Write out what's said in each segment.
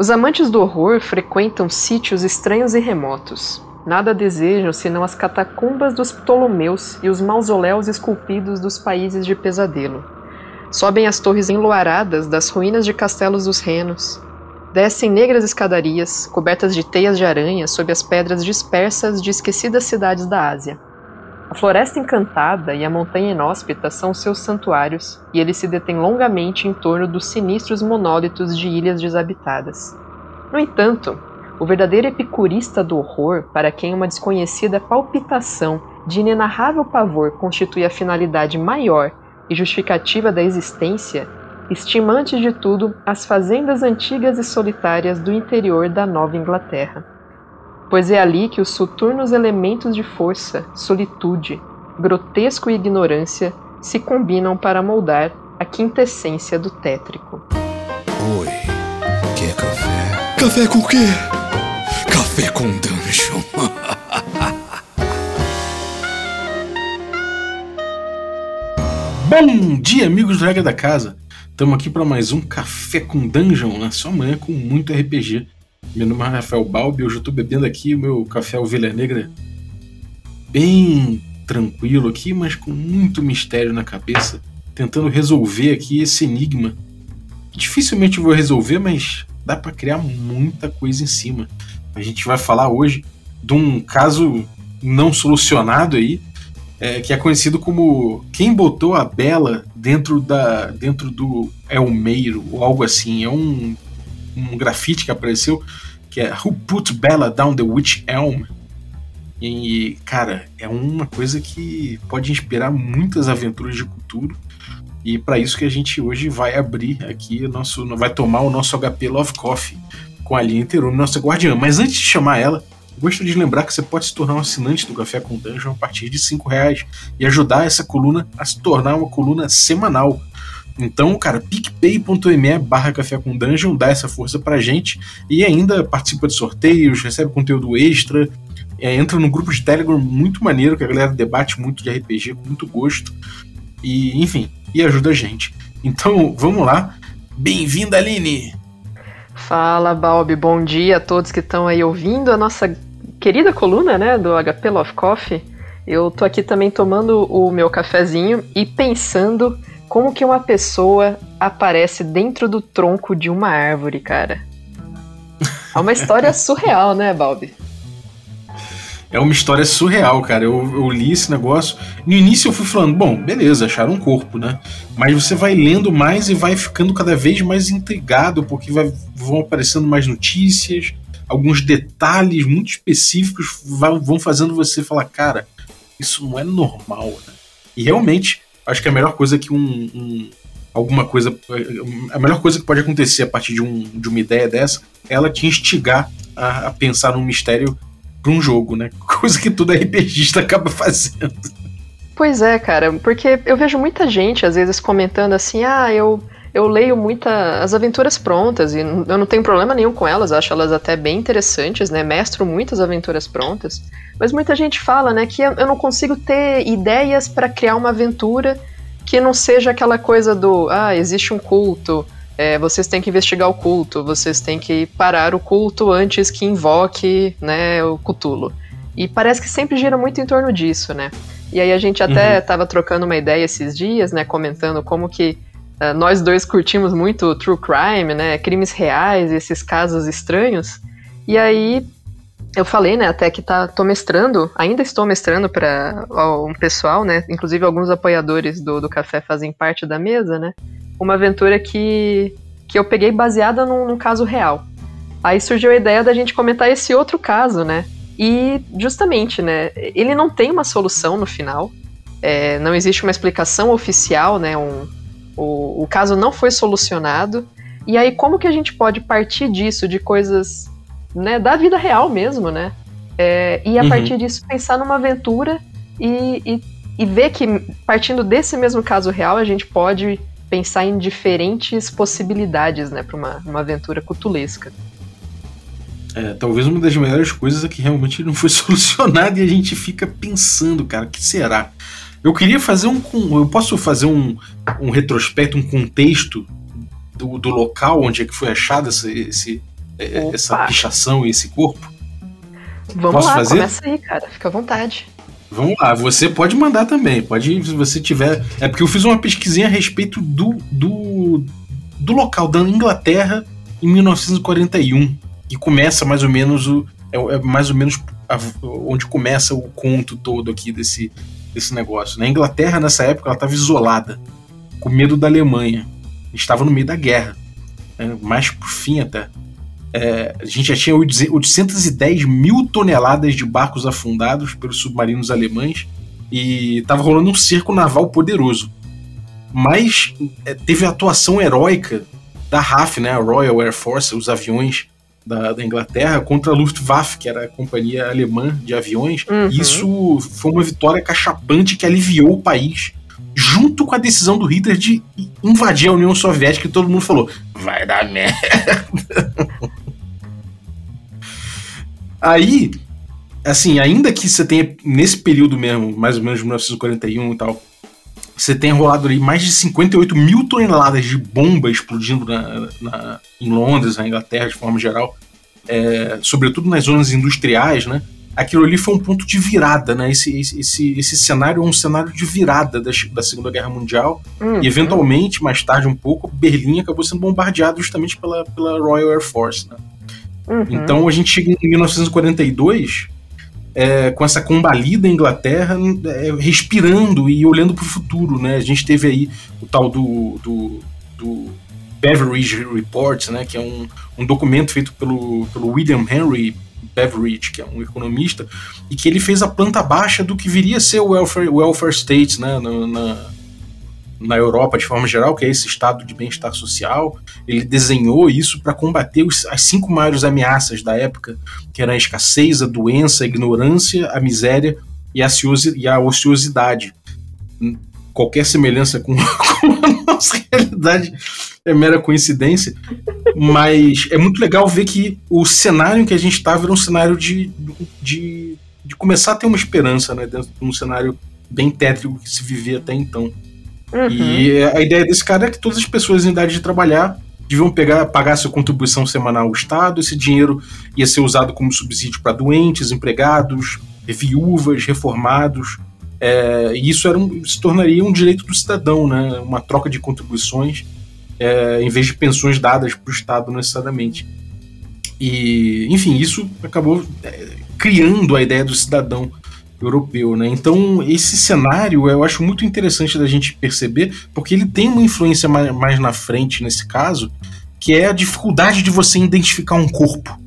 Os amantes do horror frequentam sítios estranhos e remotos. Nada desejam senão as catacumbas dos Ptolomeus e os mausoléus esculpidos dos países de pesadelo. Sobem as torres enluaradas das ruínas de castelos dos renos. Descem negras escadarias, cobertas de teias de aranha sob as pedras dispersas de esquecidas cidades da Ásia. A floresta encantada e a montanha inóspita são seus santuários, e ele se detém longamente em torno dos sinistros monólitos de ilhas desabitadas. No entanto, o verdadeiro epicurista do horror, para quem uma desconhecida palpitação de inenarrável pavor constitui a finalidade maior e justificativa da existência, estima antes de tudo as fazendas antigas e solitárias do interior da Nova Inglaterra pois é ali que os soturnos elementos de força, solitude, grotesco e ignorância se combinam para moldar a quintessência do tétrico. Oi, quer café? Café com quê? Café com dungeon. Bom dia, amigos do Regra da Casa. Estamos aqui para mais um Café com Dungeon na sua manhã com muito RPG. Meu nome é Rafael Balbi, hoje eu estou bebendo aqui o meu café Ovelha Negra bem tranquilo aqui, mas com muito mistério na cabeça, tentando resolver aqui esse enigma. Dificilmente vou resolver, mas dá para criar muita coisa em cima. A gente vai falar hoje de um caso não solucionado aí, é, que é conhecido como quem botou a Bela dentro da dentro do Elmeiro ou algo assim. É um um grafite que apareceu que é Who Put Bella Down the Witch Elm? E, cara, é uma coisa que pode inspirar muitas aventuras de cultura. E para isso que a gente hoje vai abrir aqui o nosso. vai tomar o nosso HP Love Coffee com a linha Interome, nossa guardiã. Mas antes de chamar ela, gostaria de lembrar que você pode se tornar um assinante do Café com Dungeon a partir de 5 reais e ajudar essa coluna a se tornar uma coluna semanal. Então, cara, picpay.me barra café com dungeon dá essa força pra gente e ainda participa de sorteios, recebe conteúdo extra, é, entra no grupo de Telegram muito maneiro, que a galera debate muito de RPG com muito gosto. E, enfim, e ajuda a gente. Então, vamos lá. Bem-vinda, Aline! Fala, Balbi. Bom dia a todos que estão aí ouvindo a nossa querida coluna, né, do HP Love Coffee. Eu tô aqui também tomando o meu cafezinho e pensando como que uma pessoa aparece dentro do tronco de uma árvore, cara? É uma história surreal, né, Balbi? É uma história surreal, cara. Eu, eu, li esse negócio. No início eu fui falando, bom, beleza, acharam um corpo, né? Mas você vai lendo mais e vai ficando cada vez mais intrigado, porque vai, vão aparecendo mais notícias, alguns detalhes muito específicos vão fazendo você falar, cara, isso não é normal, né? E realmente acho que a melhor coisa que um, um, alguma coisa a melhor coisa que pode acontecer a partir de, um, de uma ideia dessa é ela te instigar a, a pensar num mistério para um jogo, né? Coisa que todo RPGista acaba fazendo. Pois é, cara, porque eu vejo muita gente às vezes comentando assim: "Ah, eu eu leio muita as aventuras prontas e eu não tenho problema nenhum com elas, acho elas até bem interessantes, né? Mestro muitas aventuras prontas, mas muita gente fala, né, que eu não consigo ter ideias para criar uma aventura que não seja aquela coisa do, ah, existe um culto, é, vocês têm que investigar o culto, vocês têm que parar o culto antes que invoque, né, o Cthulhu. E parece que sempre gira muito em torno disso, né? E aí a gente até estava uhum. trocando uma ideia esses dias, né, comentando como que Uh, nós dois curtimos muito true crime, né? Crimes reais, esses casos estranhos. E aí eu falei, né, até que tá, tô mestrando, ainda estou mestrando para um pessoal, né? Inclusive alguns apoiadores do, do café fazem parte da mesa, né? Uma aventura que, que eu peguei baseada num, num caso real. Aí surgiu a ideia da gente comentar esse outro caso, né? E justamente, né? Ele não tem uma solução no final. É, não existe uma explicação oficial, né? Um, o, o caso não foi solucionado. E aí, como que a gente pode partir disso, de coisas né, da vida real mesmo, né? É, e a uhum. partir disso pensar numa aventura e, e, e, ver que, partindo desse mesmo caso real, a gente pode pensar em diferentes possibilidades, né, para uma, uma aventura cutulesca. É, talvez uma das melhores coisas é que realmente não foi solucionada e a gente fica pensando, cara, o que será? Eu queria fazer um. Eu posso fazer um, um retrospecto, um contexto do, do local onde é que foi achada esse, esse, é, essa pichação e esse corpo? Vamos Posso lá, fazer? começa aí, cara. Fica à vontade. Vamos lá, você pode mandar também. Pode, se você tiver. É porque eu fiz uma pesquisinha a respeito do, do, do local da Inglaterra em 1941. E começa mais ou menos o. É, é mais ou menos a, onde começa o conto todo aqui desse, desse negócio. Na né? Inglaterra, nessa época, ela estava isolada, com medo da Alemanha. Estava no meio da guerra. Né? Mais por fim até. É, a gente já tinha 810 mil toneladas de barcos afundados pelos submarinos alemães e estava rolando um cerco naval poderoso. Mas é, teve a atuação heróica da RAF, né, a Royal Air Force, os aviões da, da, Inglaterra, contra a Luftwaffe, que era a companhia alemã de aviões. Uhum. Isso foi uma vitória cachapante que aliviou o país junto com a decisão do Hitler de invadir a União Soviética, e todo mundo falou: vai dar merda. Aí, assim, ainda que você tenha, nesse período mesmo, mais ou menos 1941 e tal, você tenha rolado ali mais de 58 mil toneladas de bomba explodindo na, na, em Londres, na Inglaterra, de forma geral, é, sobretudo nas zonas industriais, né? Aquilo ali foi um ponto de virada, né? Esse, esse, esse cenário é um cenário de virada da, da Segunda Guerra Mundial. Uhum. E, eventualmente, mais tarde um pouco, Berlim acabou sendo bombardeado justamente pela, pela Royal Air Force, né? Uhum. Então a gente chega em 1942 é, com essa combalida Inglaterra é, respirando e olhando para o futuro, né? A gente teve aí o tal do, do, do Beveridge Report, né? Que é um, um documento feito pelo, pelo William Henry Beveridge, que é um economista, e que ele fez a planta baixa do que viria a ser o welfare, welfare state, né? Na, na, na Europa de forma geral, que é esse estado de bem-estar social. Ele desenhou isso para combater os, as cinco maiores ameaças da época, que eram a escassez, a doença, a ignorância, a miséria e a, e a ociosidade. Qualquer semelhança com, com a nossa realidade é mera coincidência, mas é muito legal ver que o cenário em que a gente estava era um cenário de, de, de começar a ter uma esperança, né, dentro de um cenário bem tétrico que se vivia até então. Uhum. E a ideia desse cara é que todas as pessoas em idade de trabalhar deviam pegar, pagar sua contribuição semanal ao Estado. Esse dinheiro ia ser usado como subsídio para doentes, empregados, viúvas, reformados. É, e isso era um, se tornaria um direito do cidadão, né? uma troca de contribuições, é, em vez de pensões dadas para o Estado necessariamente. E, enfim, isso acabou é, criando a ideia do cidadão europeu, né? Então esse cenário eu acho muito interessante da gente perceber, porque ele tem uma influência mais, mais na frente nesse caso, que é a dificuldade de você identificar um corpo.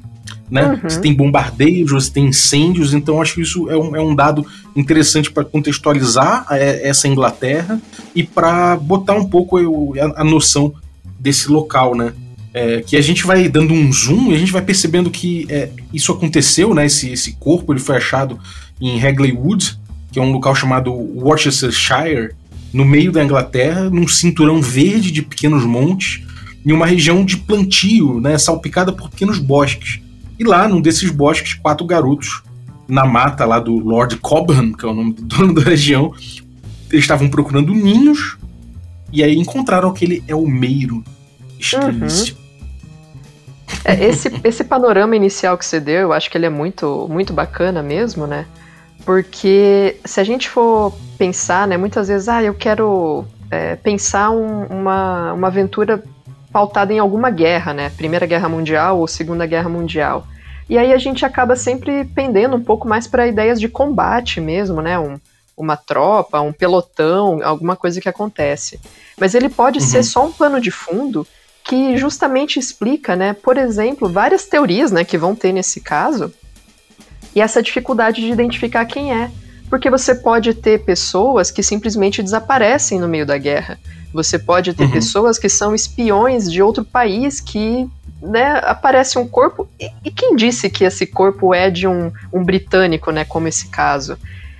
Né? Uhum. Você tem bombardeios, você tem incêndios, então acho que isso é um, é um dado interessante para contextualizar a, essa Inglaterra e para botar um pouco a, a, noção desse local, né? É, que a gente vai dando um zoom e a gente vai percebendo que é, isso aconteceu, né? Esse, esse corpo ele foi achado em Hagley Wood, que é um local chamado Worcestershire, no meio da Inglaterra, num cinturão verde de pequenos montes, em uma região de plantio, né, salpicada por pequenos bosques. E lá, num desses bosques, quatro garotos, na mata lá do Lord Cobham, que é o nome do dono da região, eles estavam procurando ninhos e aí encontraram aquele elmeiro estranhíssimo. Uhum. É, esse, esse panorama inicial que você deu, eu acho que ele é muito, muito bacana mesmo, né? Porque se a gente for pensar, né, muitas vezes, ah, eu quero é, pensar um, uma, uma aventura pautada em alguma guerra, né? Primeira Guerra Mundial ou Segunda Guerra Mundial. E aí a gente acaba sempre pendendo um pouco mais para ideias de combate mesmo, né? Um, uma tropa, um pelotão, alguma coisa que acontece. Mas ele pode uhum. ser só um pano de fundo que justamente explica, né, por exemplo, várias teorias, né, que vão ter nesse caso, e essa dificuldade de identificar quem é. Porque você pode ter pessoas que simplesmente desaparecem no meio da guerra. Você pode ter uhum. pessoas que são espiões de outro país que né, aparece um corpo. E, e, quem disse que esse corpo é de um, um britânico, né? Como esse caso?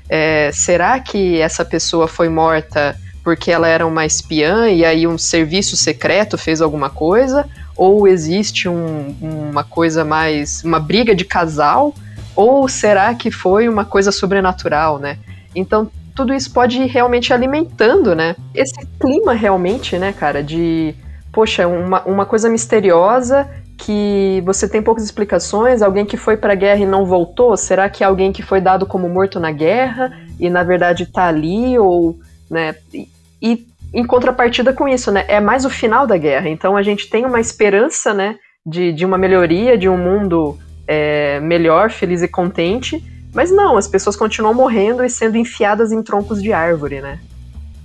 É, será que essa pessoa foi morta porque ela era uma espiã e aí um serviço secreto fez alguma coisa? Ou existe um, uma coisa mais. uma briga de casal? Ou será que foi uma coisa sobrenatural, né? Então, tudo isso pode ir realmente alimentando, né? Esse clima realmente, né, cara, de, poxa, uma, uma coisa misteriosa que você tem poucas explicações, alguém que foi para a guerra e não voltou, será que é alguém que foi dado como morto na guerra e na verdade está ali ou, né? E, e, em contrapartida com isso, né, é mais o final da guerra. Então a gente tem uma esperança, né, de, de uma melhoria, de um mundo é, melhor, feliz e contente. Mas não, as pessoas continuam morrendo e sendo enfiadas em troncos de árvore, né?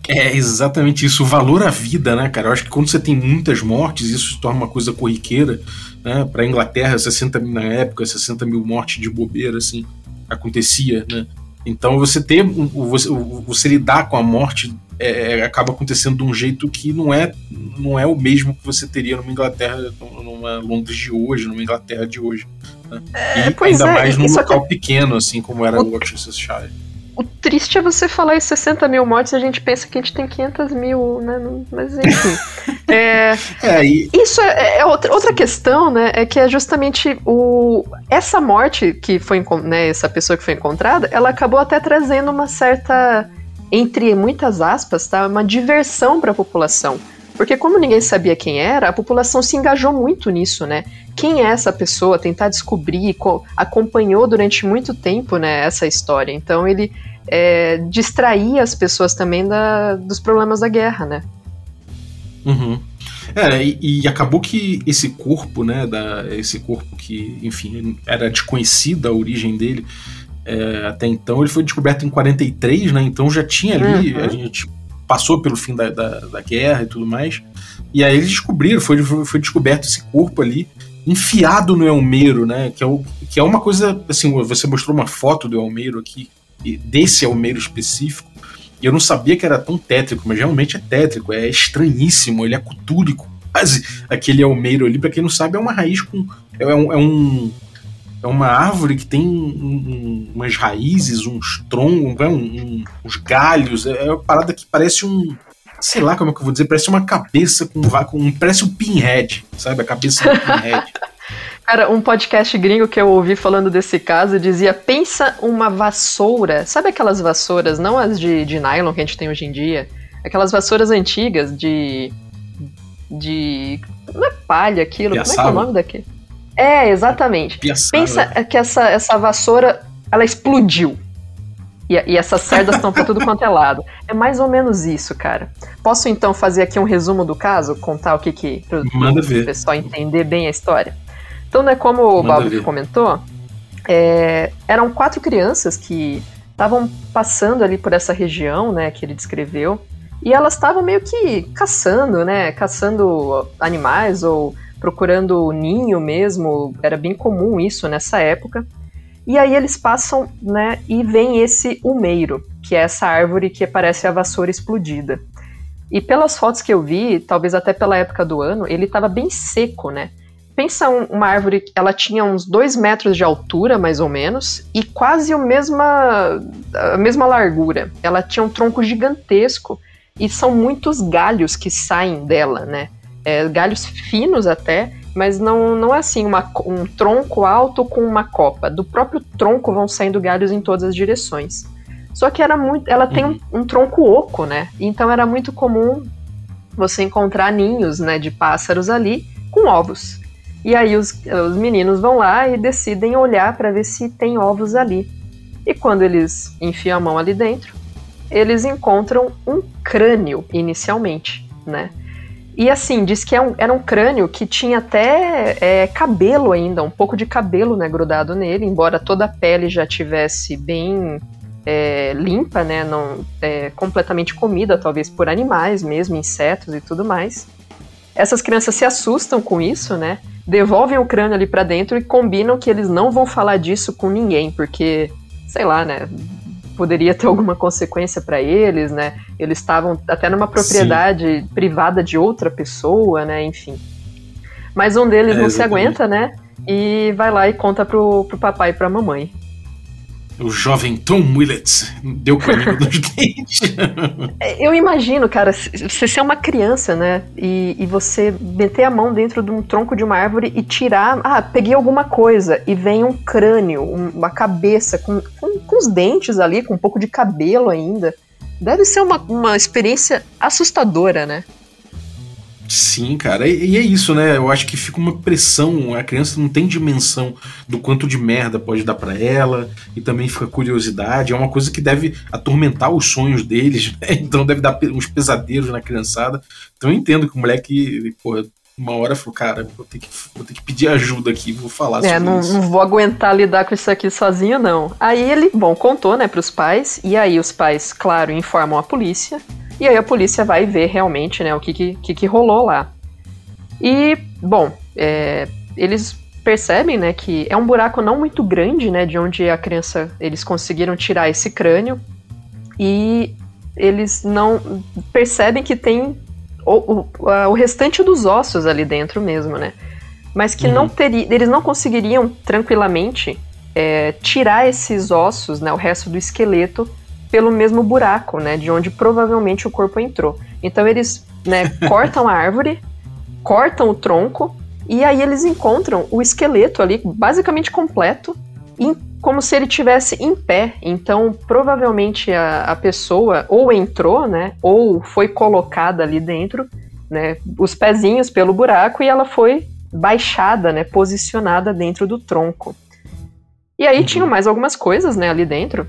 É exatamente isso, o valor à vida, né, cara? Eu acho que quando você tem muitas mortes, isso se torna uma coisa corriqueira, né? Pra Inglaterra, 60 mil na época, 60 mil mortes de bobeira, assim, acontecia, né? Então você ter, você, você lidar com a morte é, é, acaba acontecendo de um jeito que não é, não é o mesmo que você teria numa Inglaterra, numa Londres de hoje, numa Inglaterra de hoje. Né? É, e ainda é, mais num local pequeno, assim como era o Worcestershire. O triste é você falar em 60 mil mortes e a gente pensa que a gente tem 500 mil, né? Mas enfim. é, é, e... Isso é, é, outra, outra questão, né? É que é justamente o, essa morte que foi, né? Essa pessoa que foi encontrada, ela acabou até trazendo uma certa, entre muitas aspas, tá? Uma diversão para a população. Porque como ninguém sabia quem era, a população se engajou muito nisso, né? Quem é essa pessoa? Tentar descobrir, acompanhou durante muito tempo, né, essa história. Então ele é, distraía as pessoas também da, dos problemas da guerra, né? Uhum. É, e, e, acabou que esse corpo, né, da, esse corpo que, enfim, era desconhecida a origem dele é, até então, ele foi descoberto em 43, né, então já tinha ali, uhum. a gente passou pelo fim da, da, da, guerra e tudo mais. E aí eles descobriram, foi, foi descoberto esse corpo ali, enfiado no Elmeiro, né? Que é, o, que é uma coisa, assim, você mostrou uma foto do Elmeiro aqui, desse Elmeiro específico, e eu não sabia que era tão tétrico, mas realmente é tétrico, é estranhíssimo, ele é cutúrico. Quase aquele Elmeiro ali, para quem não sabe, é uma raiz com. É um, é um é uma árvore que tem um, umas raízes, uns troncos, um, um, uns galhos. É, é uma parada que parece um. Sei lá como é que eu vou dizer, parece uma cabeça com, com parece um pinhead, sabe? A cabeça do pinhead. Cara, um podcast gringo que eu ouvi falando desse caso dizia: pensa uma vassoura. Sabe aquelas vassouras, não as de, de nylon que a gente tem hoje em dia? Aquelas vassouras antigas de. de. Não é palha aquilo? Piaçava. Como é que é o nome daquele? É, exatamente. Piaçava. Pensa que essa, essa vassoura, ela explodiu. E, e essas cerdas estão por tudo quanto é lado. É mais ou menos isso, cara. Posso então fazer aqui um resumo do caso? Contar o que que. Pro, Manda ver. o pessoal entender bem a história. Então, né, como o Bob comentou, é, eram quatro crianças que estavam passando ali por essa região, né, que ele descreveu. E elas estavam meio que caçando, né? Caçando animais ou procurando ninho mesmo, era bem comum isso nessa época. E aí eles passam, né, e vem esse umeiro, que é essa árvore que parece a vassoura explodida. E pelas fotos que eu vi, talvez até pela época do ano, ele estava bem seco, né? Pensa um, uma árvore, ela tinha uns dois metros de altura, mais ou menos, e quase a mesma, a mesma largura. Ela tinha um tronco gigantesco e são muitos galhos que saem dela, né? É, galhos finos até, mas não, não é assim uma, um tronco alto com uma copa. Do próprio tronco vão saindo galhos em todas as direções. Só que era muito, ela tem um, um tronco oco, né? Então era muito comum você encontrar ninhos, né, de pássaros ali com ovos. E aí os, os meninos vão lá e decidem olhar para ver se tem ovos ali. E quando eles enfiam a mão ali dentro, eles encontram um crânio inicialmente, né? E assim, diz que é um, era um crânio que tinha até é, cabelo ainda, um pouco de cabelo né, grudado nele, embora toda a pele já tivesse bem é, limpa, né, não é, completamente comida, talvez por animais mesmo, insetos e tudo mais. Essas crianças se assustam com isso, né? Devolvem o crânio ali para dentro e combinam que eles não vão falar disso com ninguém, porque, sei lá, né? Poderia ter alguma consequência para eles, né? Eles estavam até numa propriedade Sim. privada de outra pessoa, né? Enfim. Mas um deles é, não se aguenta, né? E vai lá e conta pro, pro papai e pra mamãe o jovem Tom Willett deu com a língua dos dentes. Eu imagino, cara, se você é uma criança, né, e, e, você meter a mão dentro de um tronco de uma árvore e tirar, ah, peguei alguma coisa, e vem um crânio, uma cabeça com, com, com os dentes ali, com um pouco de cabelo ainda. Deve ser uma, uma experiência assustadora, né? Sim, cara, e, e, é isso, né? Eu acho que fica uma pressão, a criança não tem dimensão do quanto de merda pode dar para ela, e também fica curiosidade, é uma coisa que deve atormentar os sonhos deles, né? Então deve dar uns pesadelos na criançada. Então eu entendo que o moleque, porra, uma hora falou, cara, vou ter que, vou ter que pedir ajuda aqui, vou falar é, não, isso. não vou aguentar lidar com isso aqui sozinho, não. Aí ele, bom, contou, né, pros pais, e aí os pais, claro, informam a polícia, e aí a polícia vai ver realmente, né, o que que, que rolou lá. E, bom, é, eles percebem, né, que é um buraco não muito grande, né, de onde a criança, eles conseguiram tirar esse crânio, e eles não percebem que tem o, o, a, o restante dos ossos ali dentro mesmo, né? Mas que uhum. não teria, eles não conseguiriam tranquilamente é, tirar esses ossos, né, o resto do esqueleto, pelo mesmo buraco, né, de onde provavelmente o corpo entrou. Então eles, né, cortam a árvore, cortam o tronco e aí eles encontram o esqueleto ali basicamente completo, em, como se ele tivesse em pé. Então provavelmente a, a pessoa ou entrou, né, ou foi colocada ali dentro, né, os pezinhos pelo buraco e ela foi baixada, né, posicionada dentro do tronco. E aí uhum. tinham mais algumas coisas, né, ali dentro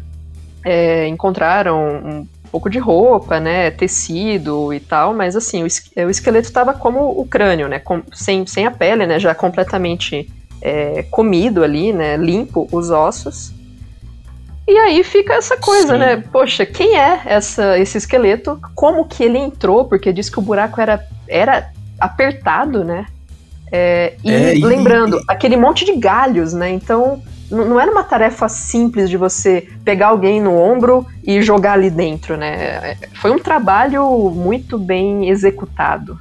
é, encontraram um pouco de roupa, né, tecido e tal, mas assim, o, o esqueleto estava como o crânio, né, com, sem, sem a pele, né, já completamente é, comido ali, né, limpo os ossos. E aí fica essa coisa, Sim. né, poxa, quem é essa, esse esqueleto? Como que ele entrou? Porque diz que o buraco era, era apertado, né, é, e, é, e lembrando, aquele monte de galhos, né, então não era uma tarefa simples de você pegar alguém no ombro e jogar ali dentro, né? Foi um trabalho muito bem executado.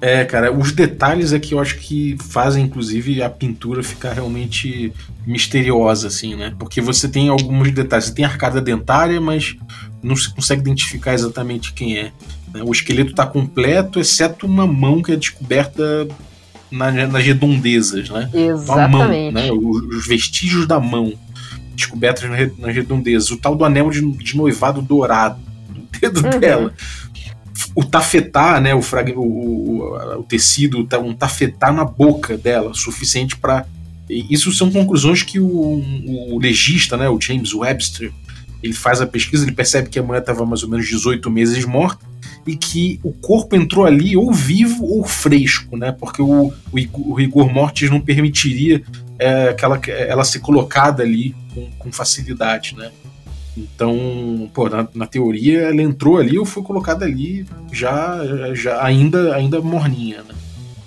É, cara, os detalhes é que eu acho que fazem, inclusive, a pintura ficar realmente misteriosa, assim, né? Porque você tem alguns detalhes. Você tem arcada dentária, mas não se consegue identificar exatamente quem é. Né? O esqueleto está completo, exceto uma mão que é descoberta na, nas redondezas, né? Exatamente. Mão, né? Os, os, vestígios da mão descobertos nas redondezas. O tal do anel de, de noivado dourado do dedo uhum. dela. O tafetá, né? O, frag, o, o, o tecido, um tafetá na boca dela, suficiente para isso são conclusões que o, o, legista, né, o James Webster, ele faz a pesquisa, ele percebe que a mulher estava mais ou menos 18 meses morta e que o corpo entrou ali ou vivo ou fresco, né? Porque o, o, o rigor mortis não permitiria é, aquela, ela ser colocada ali com, com facilidade, né? Então, pô, na, na, teoria ela entrou ali ou foi colocada ali já, já ainda, ainda morninha, né?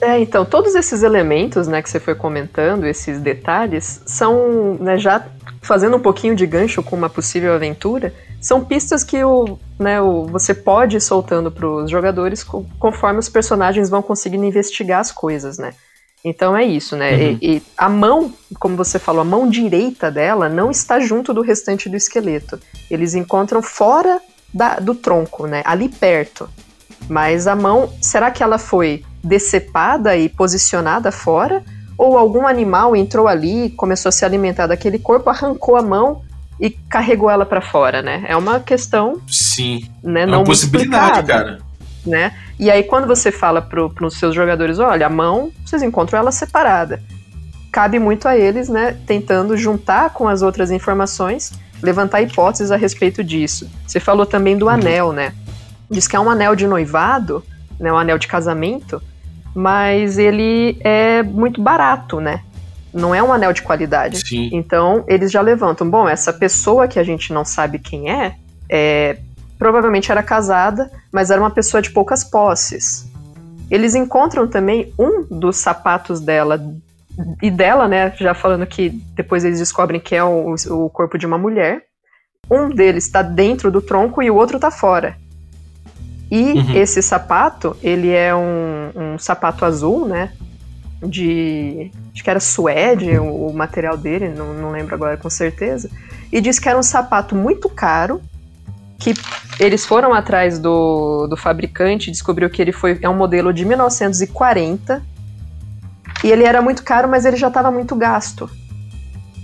É, então, todos esses elementos, né, que você foi comentando, esses detalhes, são, né, já fazendo um pouquinho de gancho com uma possível aventura, são pistas que o, né, o, você pode ir soltando para os jogadores conforme os personagens vão conseguindo investigar as coisas, né? Então é isso, né? Uhum. E, e, a mão, como você falou, a mão direita dela não está junto do restante do esqueleto. Eles encontram fora da, do tronco, né? Ali perto. Mas a mão, será que ela foi decepada e posicionada fora? Ou algum animal entrou ali, começou a se alimentar daquele corpo, arrancou a mão e carregou ela para fora, né? É uma questão. Sim. Né, é uma possibilidade, cara. Né? E aí, quando você fala para os seus jogadores, olha, a mão, vocês encontram ela separada. Cabe muito a eles, né, tentando juntar com as outras informações, levantar hipóteses a respeito disso. Você falou também do uhum. anel, né? Diz que é um anel de noivado, né, um anel de casamento, mas ele é muito barato, né? não é um anel de qualidade. Sim. Então, eles já levantam, bom, essa pessoa que a gente não sabe quem é, é provavelmente era casada, mas era uma pessoa de poucas posses. Eles encontram também um dos sapatos dela e dela, né, já falando que depois eles descobrem que é o, o corpo de uma mulher. Um deles está dentro do tronco e o outro está fora. E uhum. esse sapato, ele é um, um sapato azul, né? de. Acho que era suede o, o material dele, não, não lembro agora com certeza. E disse que era um sapato muito caro, que eles foram atrás do, do fabricante, descobriu que ele foi é um modelo de 1940 e ele era muito caro, mas ele já estava muito gasto.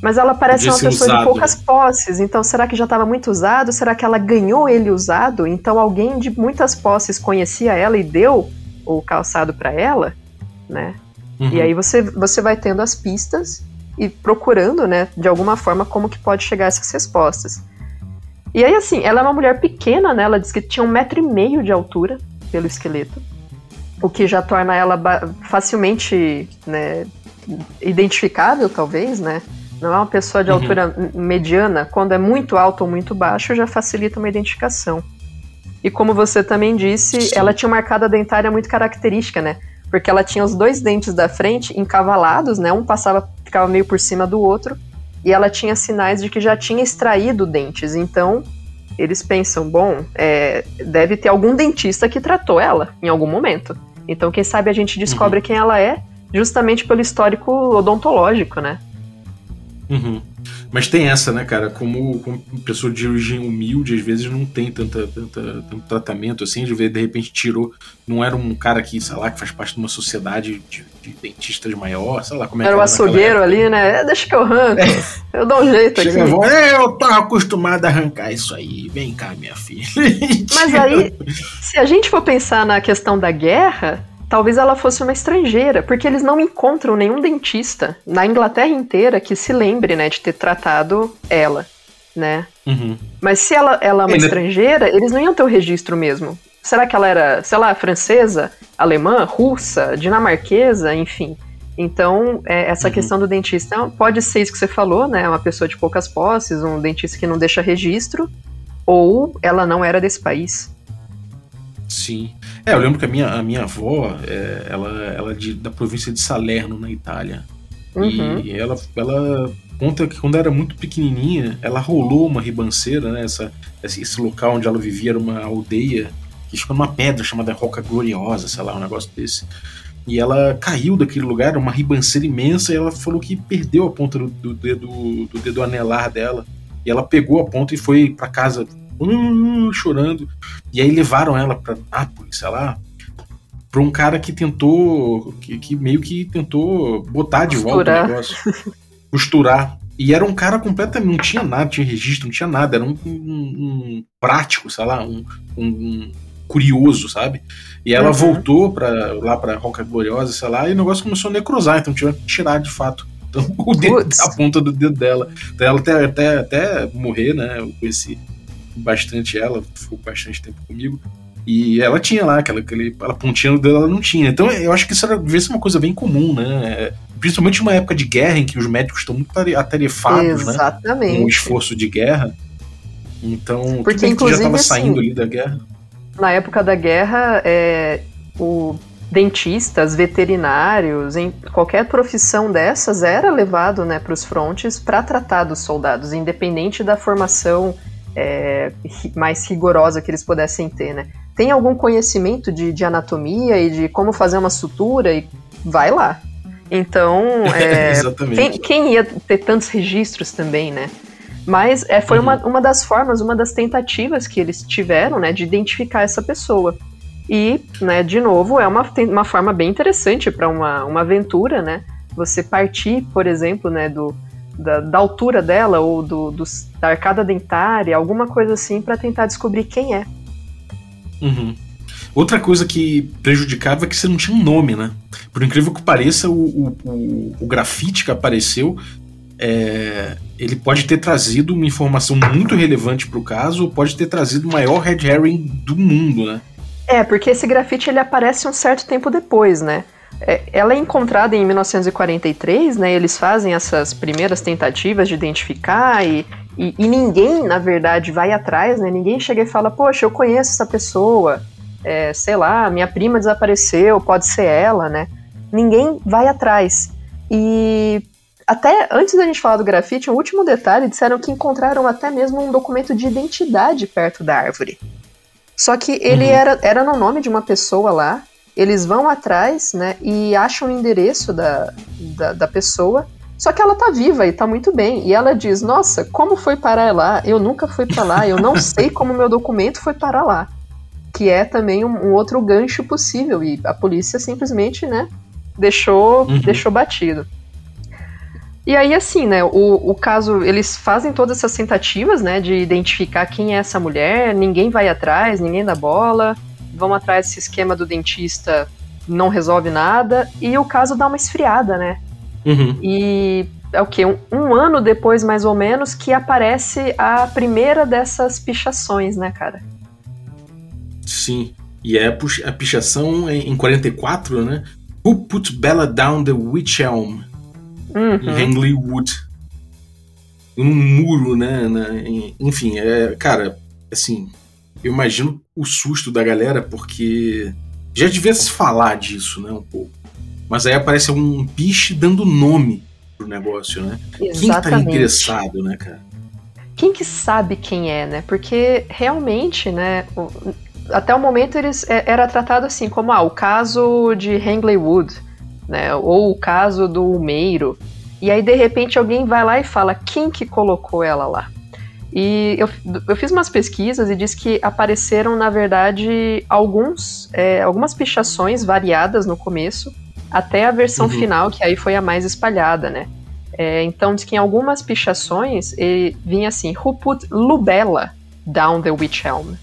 Mas ela parece uma pessoa usado. de poucas posses, então será que já estava muito usado? Será que ela ganhou ele usado? Então alguém de muitas posses conhecia ela e deu o calçado para ela, né? Uhum. E aí você, você vai tendo as pistas e procurando, né, de alguma forma, como que pode chegar a essas respostas. E aí, assim, ela é uma mulher pequena, né? Ela diz que tinha um metro e meio de altura pelo esqueleto, o que já torna ela facilmente né, identificável, talvez, né? Não é uma pessoa de Uhum. altura mediana, quando é muito alto ou muito baixo, já facilita uma identificação. E como você também disse, Sim. ela tinha uma arcada dentária muito característica, né? Porque ela tinha os dois dentes da frente encavalados, né? Um passava, ficava meio por cima do outro, e ela tinha sinais de que já tinha extraído dentes. Então, eles pensam, bom, é, deve ter algum dentista que tratou ela em algum momento. Então, quem sabe a gente descobre quem ela é, justamente pelo histórico odontológico, né? Uhum. Mas tem essa, né, cara? Como, como pessoa de origem humilde, às vezes não tem tanta, tanta, tanto tratamento assim, de ver, de repente tirou. Não era um cara que, sei lá, que faz parte de uma sociedade de, de dentistas maior, sei lá como é Era que o açougueiro ali, né? É, deixa que eu arranco. Eu dou um jeito aqui. Chega a avó, é, eu tava acostumado a arrancar isso aí. Vem cá, minha filha. Mas aí, se a gente for pensar na questão da guerra, talvez ela fosse uma estrangeira, porque eles não encontram nenhum dentista na Inglaterra inteira que se lembre, né, de ter tratado ela, né? Uhum. Mas se ela, ela é uma estrangeira, eles não iam ter o registro mesmo. Será que ela era, sei lá, francesa, alemã, russa, dinamarquesa, enfim. Então, é, essa Uhum. questão do dentista pode ser isso que você falou, né? Uma pessoa de poucas posses, um dentista que não deixa registro, ou ela não era desse país. Sim. É, eu lembro que a minha, a minha avó, é, ela, ela é de- da província de Salerno, na Itália. Uhum. E ela, ela conta que quando era muito pequenininha, ela rolou uma ribanceira, né? Essa, esse, local onde ela vivia era uma aldeia que fica numa pedra chamada Roca Gloriosa, sei lá, um negócio desse. E ela caiu daquele lugar, era uma ribanceira imensa, e ela falou que perdeu a ponta do, do dedo do dedo anelar dela. E ela pegou a ponta e foi pra casa uh, chorando. E aí levaram ela pra Nápoles, sei lá, pra um cara que tentou, que, que meio que tentou botar de volta o negócio. Costurar. E era um cara completamente, não tinha nada, tinha registro, não tinha nada, era um, um- um prático, sei lá, um, um- curioso, sabe? E ela Uhum. voltou pra, lá pra Roca Gloriosa, sei lá, e o negócio começou a necrosar, então tiveram que tirar de fato então, o dedo, a ponta do dedo dela. Então ela até, até, até morrer, né? Eu conheci bastante ela, ficou bastante tempo comigo. E ela tinha lá aquela, aquele, aquela pontinha no dedo, ela não tinha. Então eu acho que isso era, devia ser uma coisa bem comum, né? Principalmente numa época de guerra em que os médicos estão muito tare- atarefados, né? Exatamente. Com o esforço de guerra. Então, Porque, bem que já inclusive, estava assim, saindo ali da guerra. Na época da guerra, é, o dentistas, veterinários, em qualquer profissão dessas era levado né, para os frontes para tratar dos soldados, independente da formação é, mais rigorosa que eles pudessem ter. Né. Tem algum conhecimento de, de anatomia e de como fazer uma sutura e vai lá. Então, é, quem, quem ia ter tantos registros também, né? Mas é, foi Uhum. uma, uma das formas, uma das tentativas que eles tiveram, né, de identificar essa pessoa. E, né, de novo, é uma, uma forma bem interessante para uma, uma aventura, né? Você partir, por exemplo, né, do, da, da altura dela ou do, dos- da arcada dentária, alguma coisa assim, para tentar descobrir quem é. Uhum. Outra coisa que prejudicava é que você não tinha um nome, né? Por incrível que pareça, o, o, o- o grafite que apareceu, é, ele pode ter trazido uma informação muito relevante para o caso, ou pode ter trazido o maior red herring do mundo, né? É, porque esse grafite ele aparece um certo tempo depois, né? É, ela é encontrada em 1943, né? Eles fazem essas primeiras tentativas de identificar e, e, e ninguém, na verdade, vai atrás, né? Ninguém chega e fala, poxa, eu conheço essa pessoa, é, sei lá, minha prima desapareceu, pode ser ela, né? Ninguém vai atrás. E até antes da gente falar do grafite, um último detalhe, disseram que encontraram até mesmo um documento de identidade perto da árvore. Só que ele Uhum. era, era no nome de uma pessoa lá, eles vão atrás, né, e acham o endereço da, da, da pessoa, só que ela tá viva e tá muito bem. E ela diz, nossa, como foi parar lá? Eu nunca fui para lá, eu não sei como meu documento foi parar lá. Que é também um, um outro gancho possível, e a polícia simplesmente, né, deixou, Uhum. deixou batido. E aí, assim, né, o, o caso, eles fazem todas essas tentativas, né, de identificar quem é essa mulher, ninguém vai atrás, ninguém dá bola, vamos atrás desse esquema do dentista, não resolve nada, e o caso dá uma esfriada, né? Uhum. E é o quê? Um, um, ano depois, mais ou menos, que aparece a primeira dessas pichações, né, cara? Sim. E é a pichação em 44, né? Who Put Bella Down the Witch Elm? Uhum. Em Hangley Wood. Um muro, né? Na, enfim, é. Cara, assim. Eu imagino o susto da galera, porque já devia se falar disso, né? Um pouco. Mas aí aparece um piche dando nome pro negócio, né? Exatamente. Quem tá interessado, né, cara? Quem que sabe quem é, né? Porque realmente, né? Até o momento eles é, era tratado assim como ah, o caso de Hangley Wood, né? Ou o caso do Meiro. E aí de repente alguém vai lá e fala quem que colocou ela lá. E eu, eu fiz umas pesquisas e diz que apareceram, na verdade, alguns, é, algumas pichações variadas no começo, até a versão uhum. final, que aí foi a mais espalhada, né? É, então diz que em algumas pichações vinha assim, Who put Lubella down the witch helm?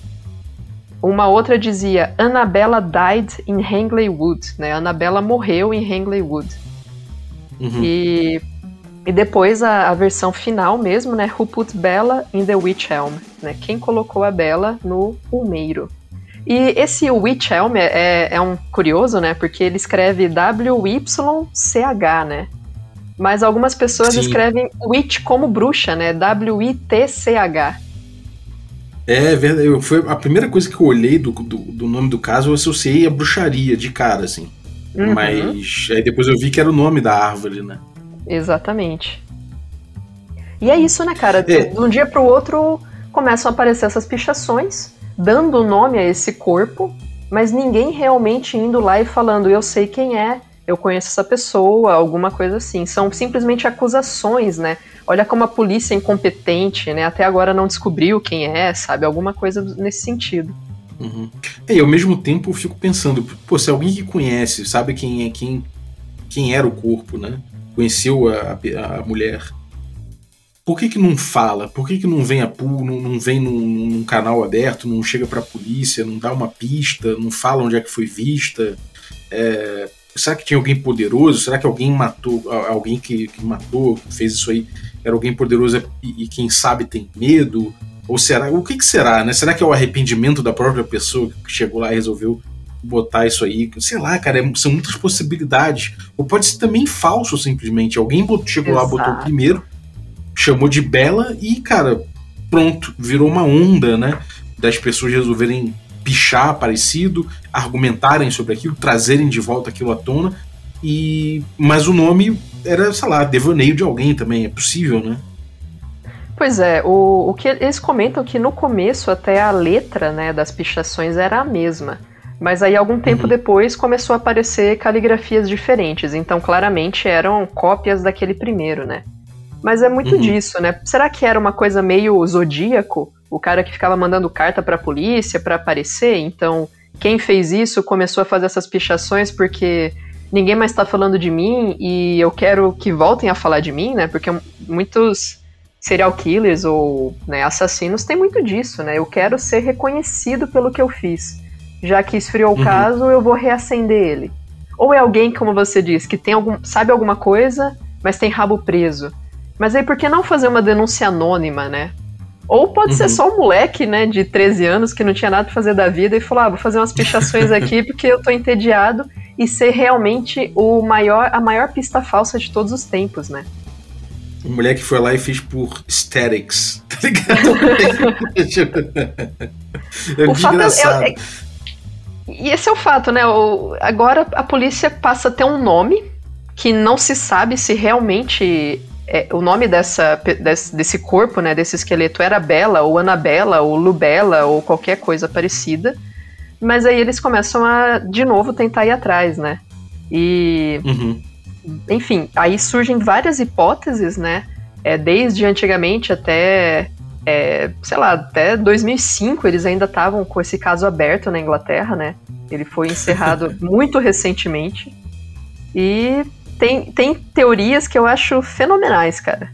Uma outra dizia, Annabella died in Hangley Wood, né? Annabella morreu em Hangley Wood. Uhum. E e depois a, a, versão final mesmo, né? Who put Bella in the Witch Helm? Né? Quem colocou a Bella no Ulmeiro? E esse Witch Helm é, é, é um curioso, né? Porque ele escreve W-Y-C-H, né? Mas algumas pessoas Sim. escrevem Witch como bruxa, né? W-I-T-C-H. É verdade. Foi a primeira coisa que eu olhei do, do, do, nome do caso, eu associei a bruxaria de cara, assim. Uhum. Mas aí depois eu vi que era o nome da árvore, né? Exatamente. E é isso, né, cara? É. De um dia para o outro começam a aparecer essas pichações, dando nome a esse corpo, mas ninguém realmente indo lá e falando, eu sei quem é, eu conheço essa pessoa, alguma coisa assim. São simplesmente acusações, né? Olha como a polícia é incompetente, né? Até agora não descobriu quem é, sabe? Alguma coisa nesse sentido. Uhum. E ao mesmo tempo eu fico pensando, pô, se alguém que conhece, sabe quem é quem, quem era o corpo, né? Conheceu a, a, mulher, por que, que não fala? Por que, que não vem a pool, não, não vem num, num, canal aberto, não chega pra polícia, não dá uma pista, não fala onde é que foi vista? É, será que tinha alguém poderoso? Será que alguém matou, alguém que, que matou, que fez isso aí, era alguém poderoso e, e, quem sabe tem medo? Ou será, o que, que será, né? Será que é o arrependimento da própria pessoa que chegou lá e resolveu botar isso aí. Sei lá, cara, é, são muitas possibilidades. Ou pode ser também falso, simplesmente. Alguém botou, chegou Exato. lá, botou primeiro, chamou de Bela e, cara, pronto, virou uma onda, né? Das pessoas resolverem pichar parecido, argumentarem sobre aquilo, trazerem de volta aquilo à tona. E mas o nome era, sei lá, devaneio de alguém também, é possível, né? Pois é, o, o que eles comentam que no começo até a letra né, das pichações era a mesma. Mas aí, algum tempo uhum. depois, começou a aparecer caligrafias diferentes. Então, claramente, eram cópias daquele primeiro, né? Mas é muito uhum. disso, né? Será que era uma coisa meio zodíaco? O cara que ficava mandando carta pra polícia para aparecer? Então, quem fez isso começou a fazer essas pichações porque ninguém mais tá falando de mim e eu quero que voltem a falar de mim, né? Porque muitos serial killers ou né, assassinos têm muito disso, né? Eu quero ser reconhecido pelo que eu fiz já que esfriou uhum. o caso, eu vou reacender ele. Ou é alguém, como você disse, que tem algum, sabe alguma coisa, mas tem rabo preso. Mas aí por que não fazer uma denúncia anônima, né? Ou pode uhum. ser só um moleque, né, de 13 anos que não tinha nada pra fazer da vida e falou: ah, vou fazer umas pichações aqui porque eu tô entediado e ser realmente o maior, a maior pista falsa de todos os tempos, né? O moleque foi lá e fez por aesthetics, tá ligado? é o fato. É, é, e esse é o fato, né? O, agora a polícia passa a ter um nome que não se sabe se realmente é, o nome dessa, desse, desse, corpo, né, desse esqueleto era Bela, ou Anabela, ou Lubela, ou qualquer coisa parecida. Mas aí eles começam a, de novo, tentar ir atrás, né? E. Uhum. Enfim, aí surgem várias hipóteses, né? É, desde antigamente até é, sei lá, até 2005 eles ainda estavam com esse caso aberto na Inglaterra, né? Ele foi encerrado muito recentemente. E tem, tem teorias que eu acho fenomenais, cara.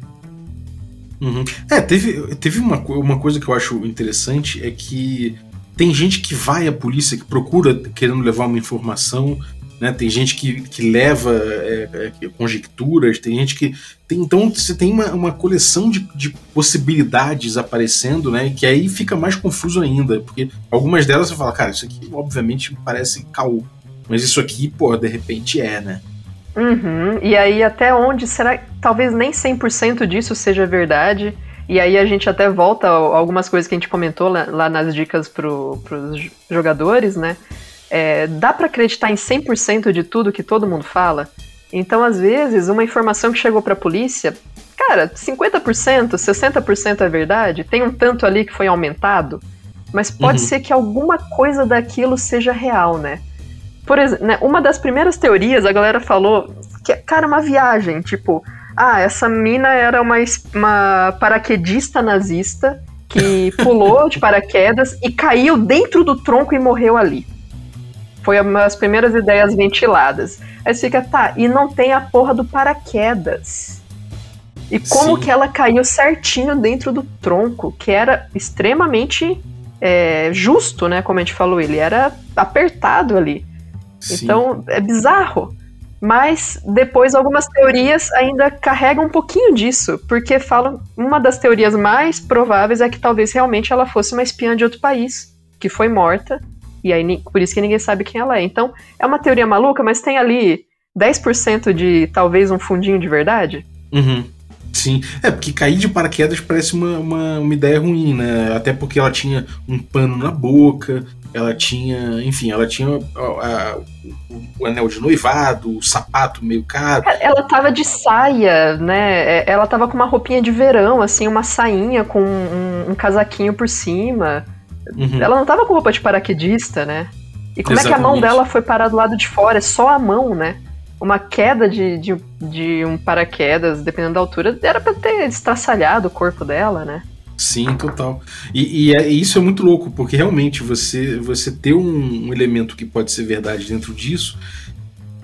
Uhum. É, teve, teve uma, uma coisa que eu acho interessante é que tem gente que vai à polícia, que procura querendo levar uma informação, né? Tem gente que, que leva é, é, conjecturas, tem gente que. Tem, então você tem uma, uma coleção de, de possibilidades aparecendo, né? Que aí fica mais confuso ainda. Porque algumas delas você fala, cara, isso aqui obviamente parece caô. Mas isso aqui, pô, de repente é, né? Uhum. E aí, até onde será? Talvez nem 100% disso seja verdade. E aí a gente até volta a algumas coisas que a gente comentou lá, lá nas dicas para os jogadores, né? É, dá para acreditar em 100% de tudo que todo mundo fala? Então, às vezes, uma informação que chegou para a polícia, cara, 50%, 60% é verdade, tem um tanto ali que foi aumentado, mas pode uhum. ser que alguma coisa daquilo seja real, né? Por exemplo, né, uma das primeiras teorias, a galera falou que, cara, uma viagem, tipo, ah, essa mina era uma, uma paraquedista nazista que pulou de paraquedas e caiu dentro do tronco e morreu ali. Foi uma das primeiras ideias ventiladas. Aí você fica, tá, e não tem a porra do paraquedas. E como Sim. que ela caiu certinho dentro do tronco, que era extremamente é, justo, né? Como a gente falou, ele era apertado ali. Sim. Então, é bizarro. Mas depois algumas teorias ainda carregam um pouquinho disso, porque falam uma das teorias mais prováveis é que talvez realmente ela fosse uma espiã de outro país, que foi morta, e aí por isso que ninguém sabe quem ela é. Então, é uma teoria maluca, mas tem ali 10% de talvez um fundinho de verdade. Uhum. Sim, é porque cair de paraquedas parece uma, uma, uma, ideia ruim, né? Até porque ela tinha um pano na boca, ela tinha, enfim, ela tinha a, a, o, anel de noivado, o sapato meio caro. Ela tava de saia, né? É, ela tava com uma roupinha de verão, assim, uma sainha com um, um casaquinho por cima. Uhum. Ela não tava com roupa de paraquedista, né? E como Exatamente. é que a mão dela foi parar do lado de fora? É só a mão, né? Uma queda de, de, de um paraquedas, dependendo da altura, era pra ter estraçalhado o corpo dela, né? Sim, total. E, e, é, isso é muito louco, porque realmente você, você ter um, um, elemento que pode ser verdade dentro disso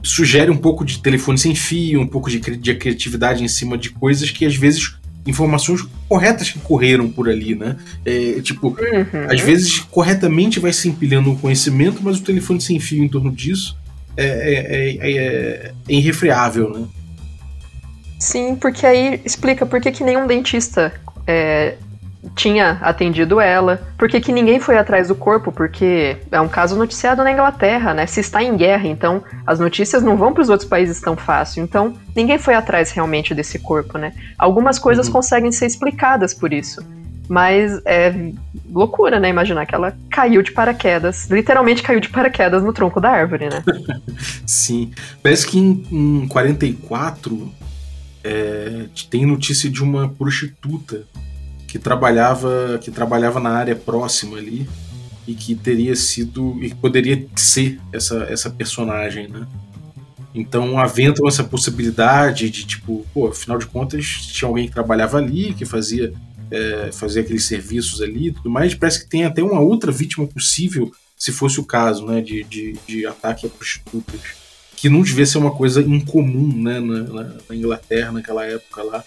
sugere um pouco de telefone sem fio, um pouco de, de criatividade em cima de coisas que às vezes informações corretas que correram por ali, né? É, tipo, uhum. às vezes corretamente vai se empilhando o conhecimento, mas o telefone sem fio em torno disso é, é, é, é, é irrefreável, né? Sim, porque aí explica por que, que nenhum dentista é, tinha atendido ela. Por que, que ninguém foi atrás do corpo? Porque é um caso noticiado na Inglaterra, né? Se está em guerra, então as notícias não vão para os outros países tão fácil. Então ninguém foi atrás realmente desse corpo, né? Algumas coisas uhum. conseguem ser explicadas por isso. Mas é loucura, né? Imaginar que ela caiu de paraquedas, literalmente caiu de paraquedas no tronco da árvore, né? Sim. Parece que em, em 44 é, tem notícia de uma prostituta que trabalhava que trabalhava na área próxima ali e que teria sido e poderia ser essa essa personagem, né? Então aventam essa possibilidade de tipo, pô, afinal de contas tinha alguém que trabalhava ali, que fazia é, aqueles serviços ali, tudo mais. Parece que tem até uma outra vítima possível, se fosse o caso, né, de, de, de ataque a prostitutas que não devia ser uma coisa incomum né, na, na, Inglaterra naquela época lá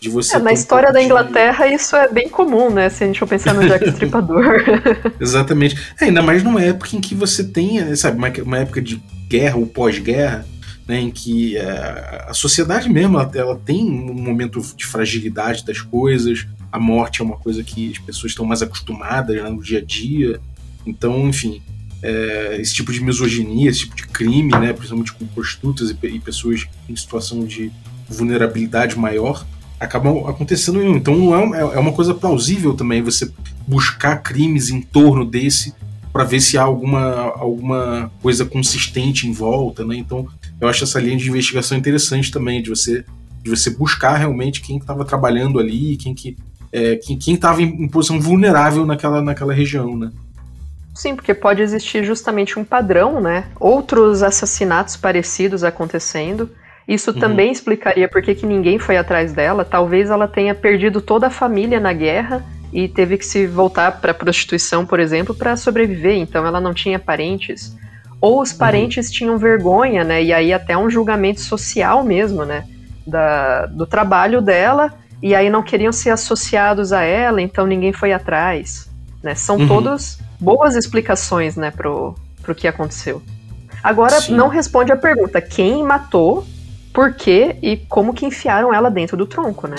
de você. É, na história da Inglaterra de... isso é bem comum, né? Se a gente for pensar no Jack Stripador. Exatamente. É, ainda mais numa época em que você tem, sabe, uma, uma época de guerra ou pós-guerra, né, em que é, a sociedade mesmo ela, ela, tem um momento de fragilidade das coisas, a morte é uma coisa que as pessoas estão mais acostumadas né, no dia a dia. Então, enfim, é, esse tipo de misoginia, esse tipo de crime, né, principalmente com prostitutas e, e pessoas em situação de vulnerabilidade maior, acabam acontecendo. Então não é, é uma coisa plausível também você buscar crimes em torno desse para ver se há alguma, alguma coisa consistente em volta, né? Então eu acho essa linha de investigação interessante também de você de você buscar realmente quem estava trabalhando ali, quem que é, quem estava em, em posição vulnerável naquela, naquela região, né? Sim, porque pode existir justamente um padrão, né? Outros assassinatos parecidos acontecendo isso uhum. também explicaria por que, ninguém foi atrás dela. Talvez ela tenha perdido toda a família na guerra e teve que se voltar para prostituição, por exemplo, para sobreviver. Então ela não tinha parentes. Ou os uhum. parentes uhum. tinham vergonha, né? E aí até um julgamento social mesmo, né? Da, do trabalho dela. E aí não queriam ser associados a ela, então ninguém foi atrás. Né? São uhum. todos boas explicações, né, pro, pro que aconteceu. Agora, Sim. não responde a pergunta: quem matou, por quê e como que enfiaram ela dentro do tronco, né?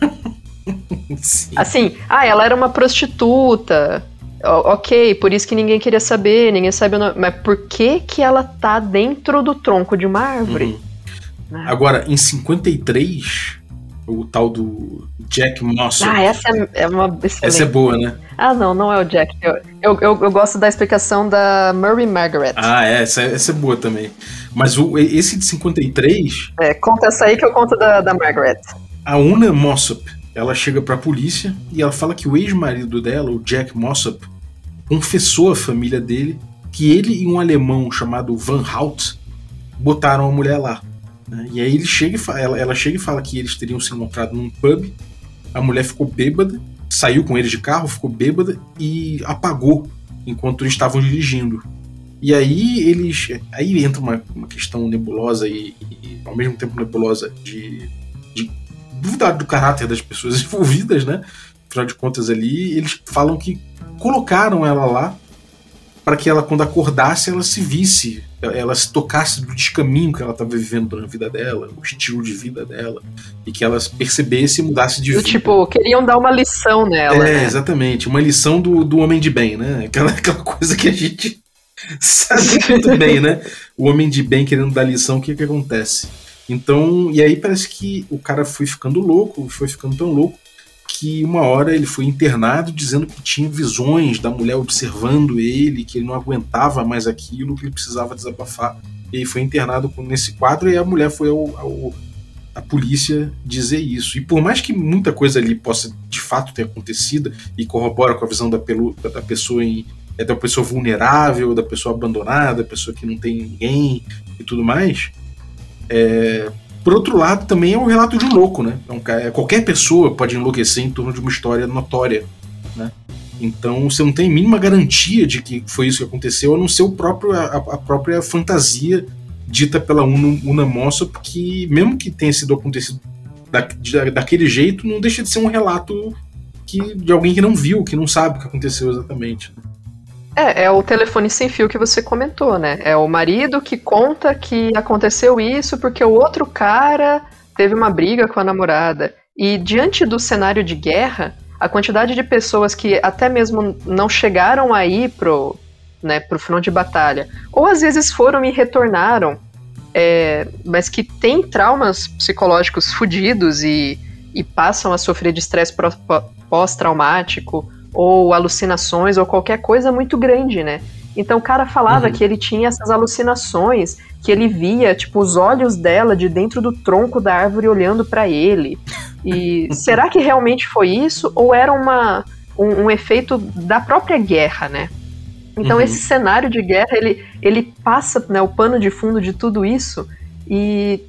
Sim. Assim, ah, ela era uma prostituta. O- ok, por isso que ninguém queria saber, ninguém sabe o nome. Mas por que que ela tá dentro do tronco de uma árvore? Uhum. né? Agora, em 53, o tal do Jack Mossop. Ah, essa é, é uma excelente. Essa é boa, né? Ah, não, não é o Jack. Eu, eu, eu, eu gosto da explicação da Murray Margaret. Ah, é, essa, essa é boa também. Mas o, esse de 53, É, conta essa aí que eu conto da, da Margaret. a Una Mossop, ela chega pra polícia e ela fala que o ex-marido dela, o Jack Mossop, confessou à família dele que ele e um alemão chamado Van Hout botaram a mulher lá. Né? E aí ele chega e fa- ela, ela chega e fala que eles teriam se encontrado num pub, a mulher ficou bêbada, saiu com eles de carro, ficou bêbada e apagou enquanto eles estavam dirigindo. E aí eles. Aí entra uma, uma questão nebulosa e, e, ao mesmo tempo nebulosa de, de duvidar do caráter das pessoas envolvidas, né? Afinal de contas, ali, eles falam que colocaram ela lá para que ela, quando acordasse, ela se visse, ela se tocasse do descaminho que ela estava vivendo na vida dela, o estilo de vida dela, e que ela percebesse e mudasse de Do vida. tipo, queriam dar uma lição nela, É, né? exatamente. Uma lição do, do homem de bem, né? Aquela, aquela coisa que a gente sabe muito bem, né? O homem de bem querendo dar lição, o que que acontece? Então, e aí parece que o cara foi ficando louco, foi ficando tão louco, que uma hora ele foi internado dizendo que tinha visões da mulher observando ele, que ele não aguentava mais aquilo, que ele precisava desabafar. E foi internado nesse quadro e a mulher foi ao, ao- a polícia dizer isso. E por mais que muita coisa ali possa de fato ter acontecido e corrobora com a visão da, pelu- da pessoa em é da pessoa vulnerável, da pessoa abandonada, da pessoa que não tem ninguém e tudo mais. é, por outro lado, também é um relato de um louco, né? É é, qualquer pessoa pode enlouquecer em torno de uma história notória, né? Então você não tem mínima garantia de que foi isso que aconteceu, a não ser o próprio, a, a própria fantasia dita pela Una, Una Mossop, que mesmo que tenha sido acontecido da, de- daquele jeito, não deixa de ser um relato que, de alguém que não viu, que não sabe o que aconteceu exatamente. né? É, é o telefone sem fio que você comentou, né? É o marido que conta que aconteceu isso porque o outro cara teve uma briga com a namorada. E diante do cenário de guerra, a quantidade de pessoas que até mesmo não chegaram aí pro, né, pro front de batalha, ou às vezes foram e retornaram, é, mas que têm traumas psicológicos fodidos e, e passam a sofrer de estresse pós-traumático ou alucinações ou qualquer coisa muito grande, né? Então o cara falava Uhum. que ele tinha essas alucinações, que ele via, tipo, os olhos dela de dentro do tronco da árvore olhando pra ele. E será que realmente foi isso ou era uma, um, um efeito da própria guerra, né? Então Uhum. esse cenário de guerra, ele, ele passa né, o pano de fundo de tudo isso e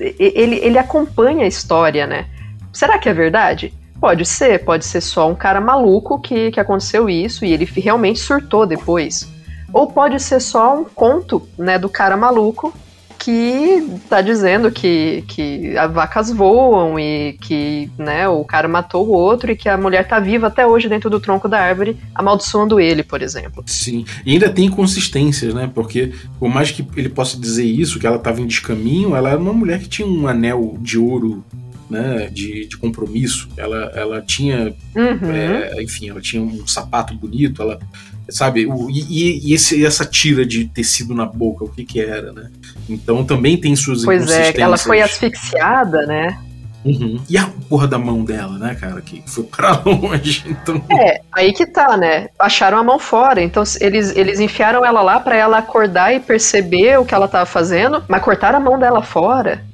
e- ele, ele acompanha a história, né? Será que é verdade? Pode ser, pode ser só um cara maluco que, que aconteceu isso e ele realmente surtou depois. Ou pode ser só um conto, né, do cara maluco que tá dizendo que, que as vacas voam e que, né, o cara matou o outro e que a mulher tá viva até hoje dentro do tronco da árvore, amaldiçoando ele, por exemplo. Sim, e ainda tem inconsistências, né? Porque por mais que ele possa dizer isso, que ela estava em descaminho, ela era uma mulher que tinha um anel de ouro, né? De, de compromisso. Ela, ela tinha, Uhum. é, enfim, ela tinha um sapato bonito, ela, sabe? O, e e esse, essa tira de tecido na boca, o que que era, né? Então também tem suas Pois é, inconsistências. ela foi asfixiada, né? Uhum. E a porra da mão dela, né, cara? Que foi pra longe. Então, É, aí que tá, né? Acharam a mão fora, então eles, eles enfiaram ela lá pra ela acordar e perceber o que ela tava fazendo, mas cortaram a mão dela fora.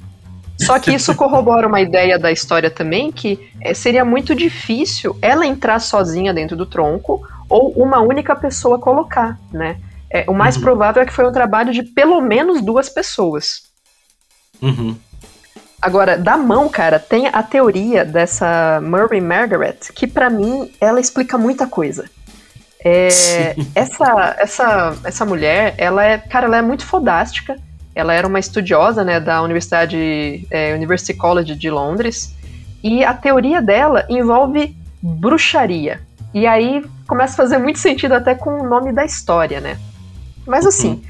Só que isso corrobora uma ideia da história também, que é, seria muito difícil ela entrar sozinha dentro do tronco ou uma única pessoa colocar, né? É, o mais Uhum. provável é que foi um trabalho de pelo menos duas pessoas. uhum. Agora, da mão, cara, tem a teoria dessa Murray Margaret, que pra mim ela explica muita coisa. É, essa, essa, essa mulher, ela é, cara, ela é muito fodástica. Ela era uma estudiosa, né, da Universidade é, University College de Londres. E a teoria dela envolve bruxaria. E aí começa a fazer muito sentido até com o nome da história, né? Mas assim, uhum.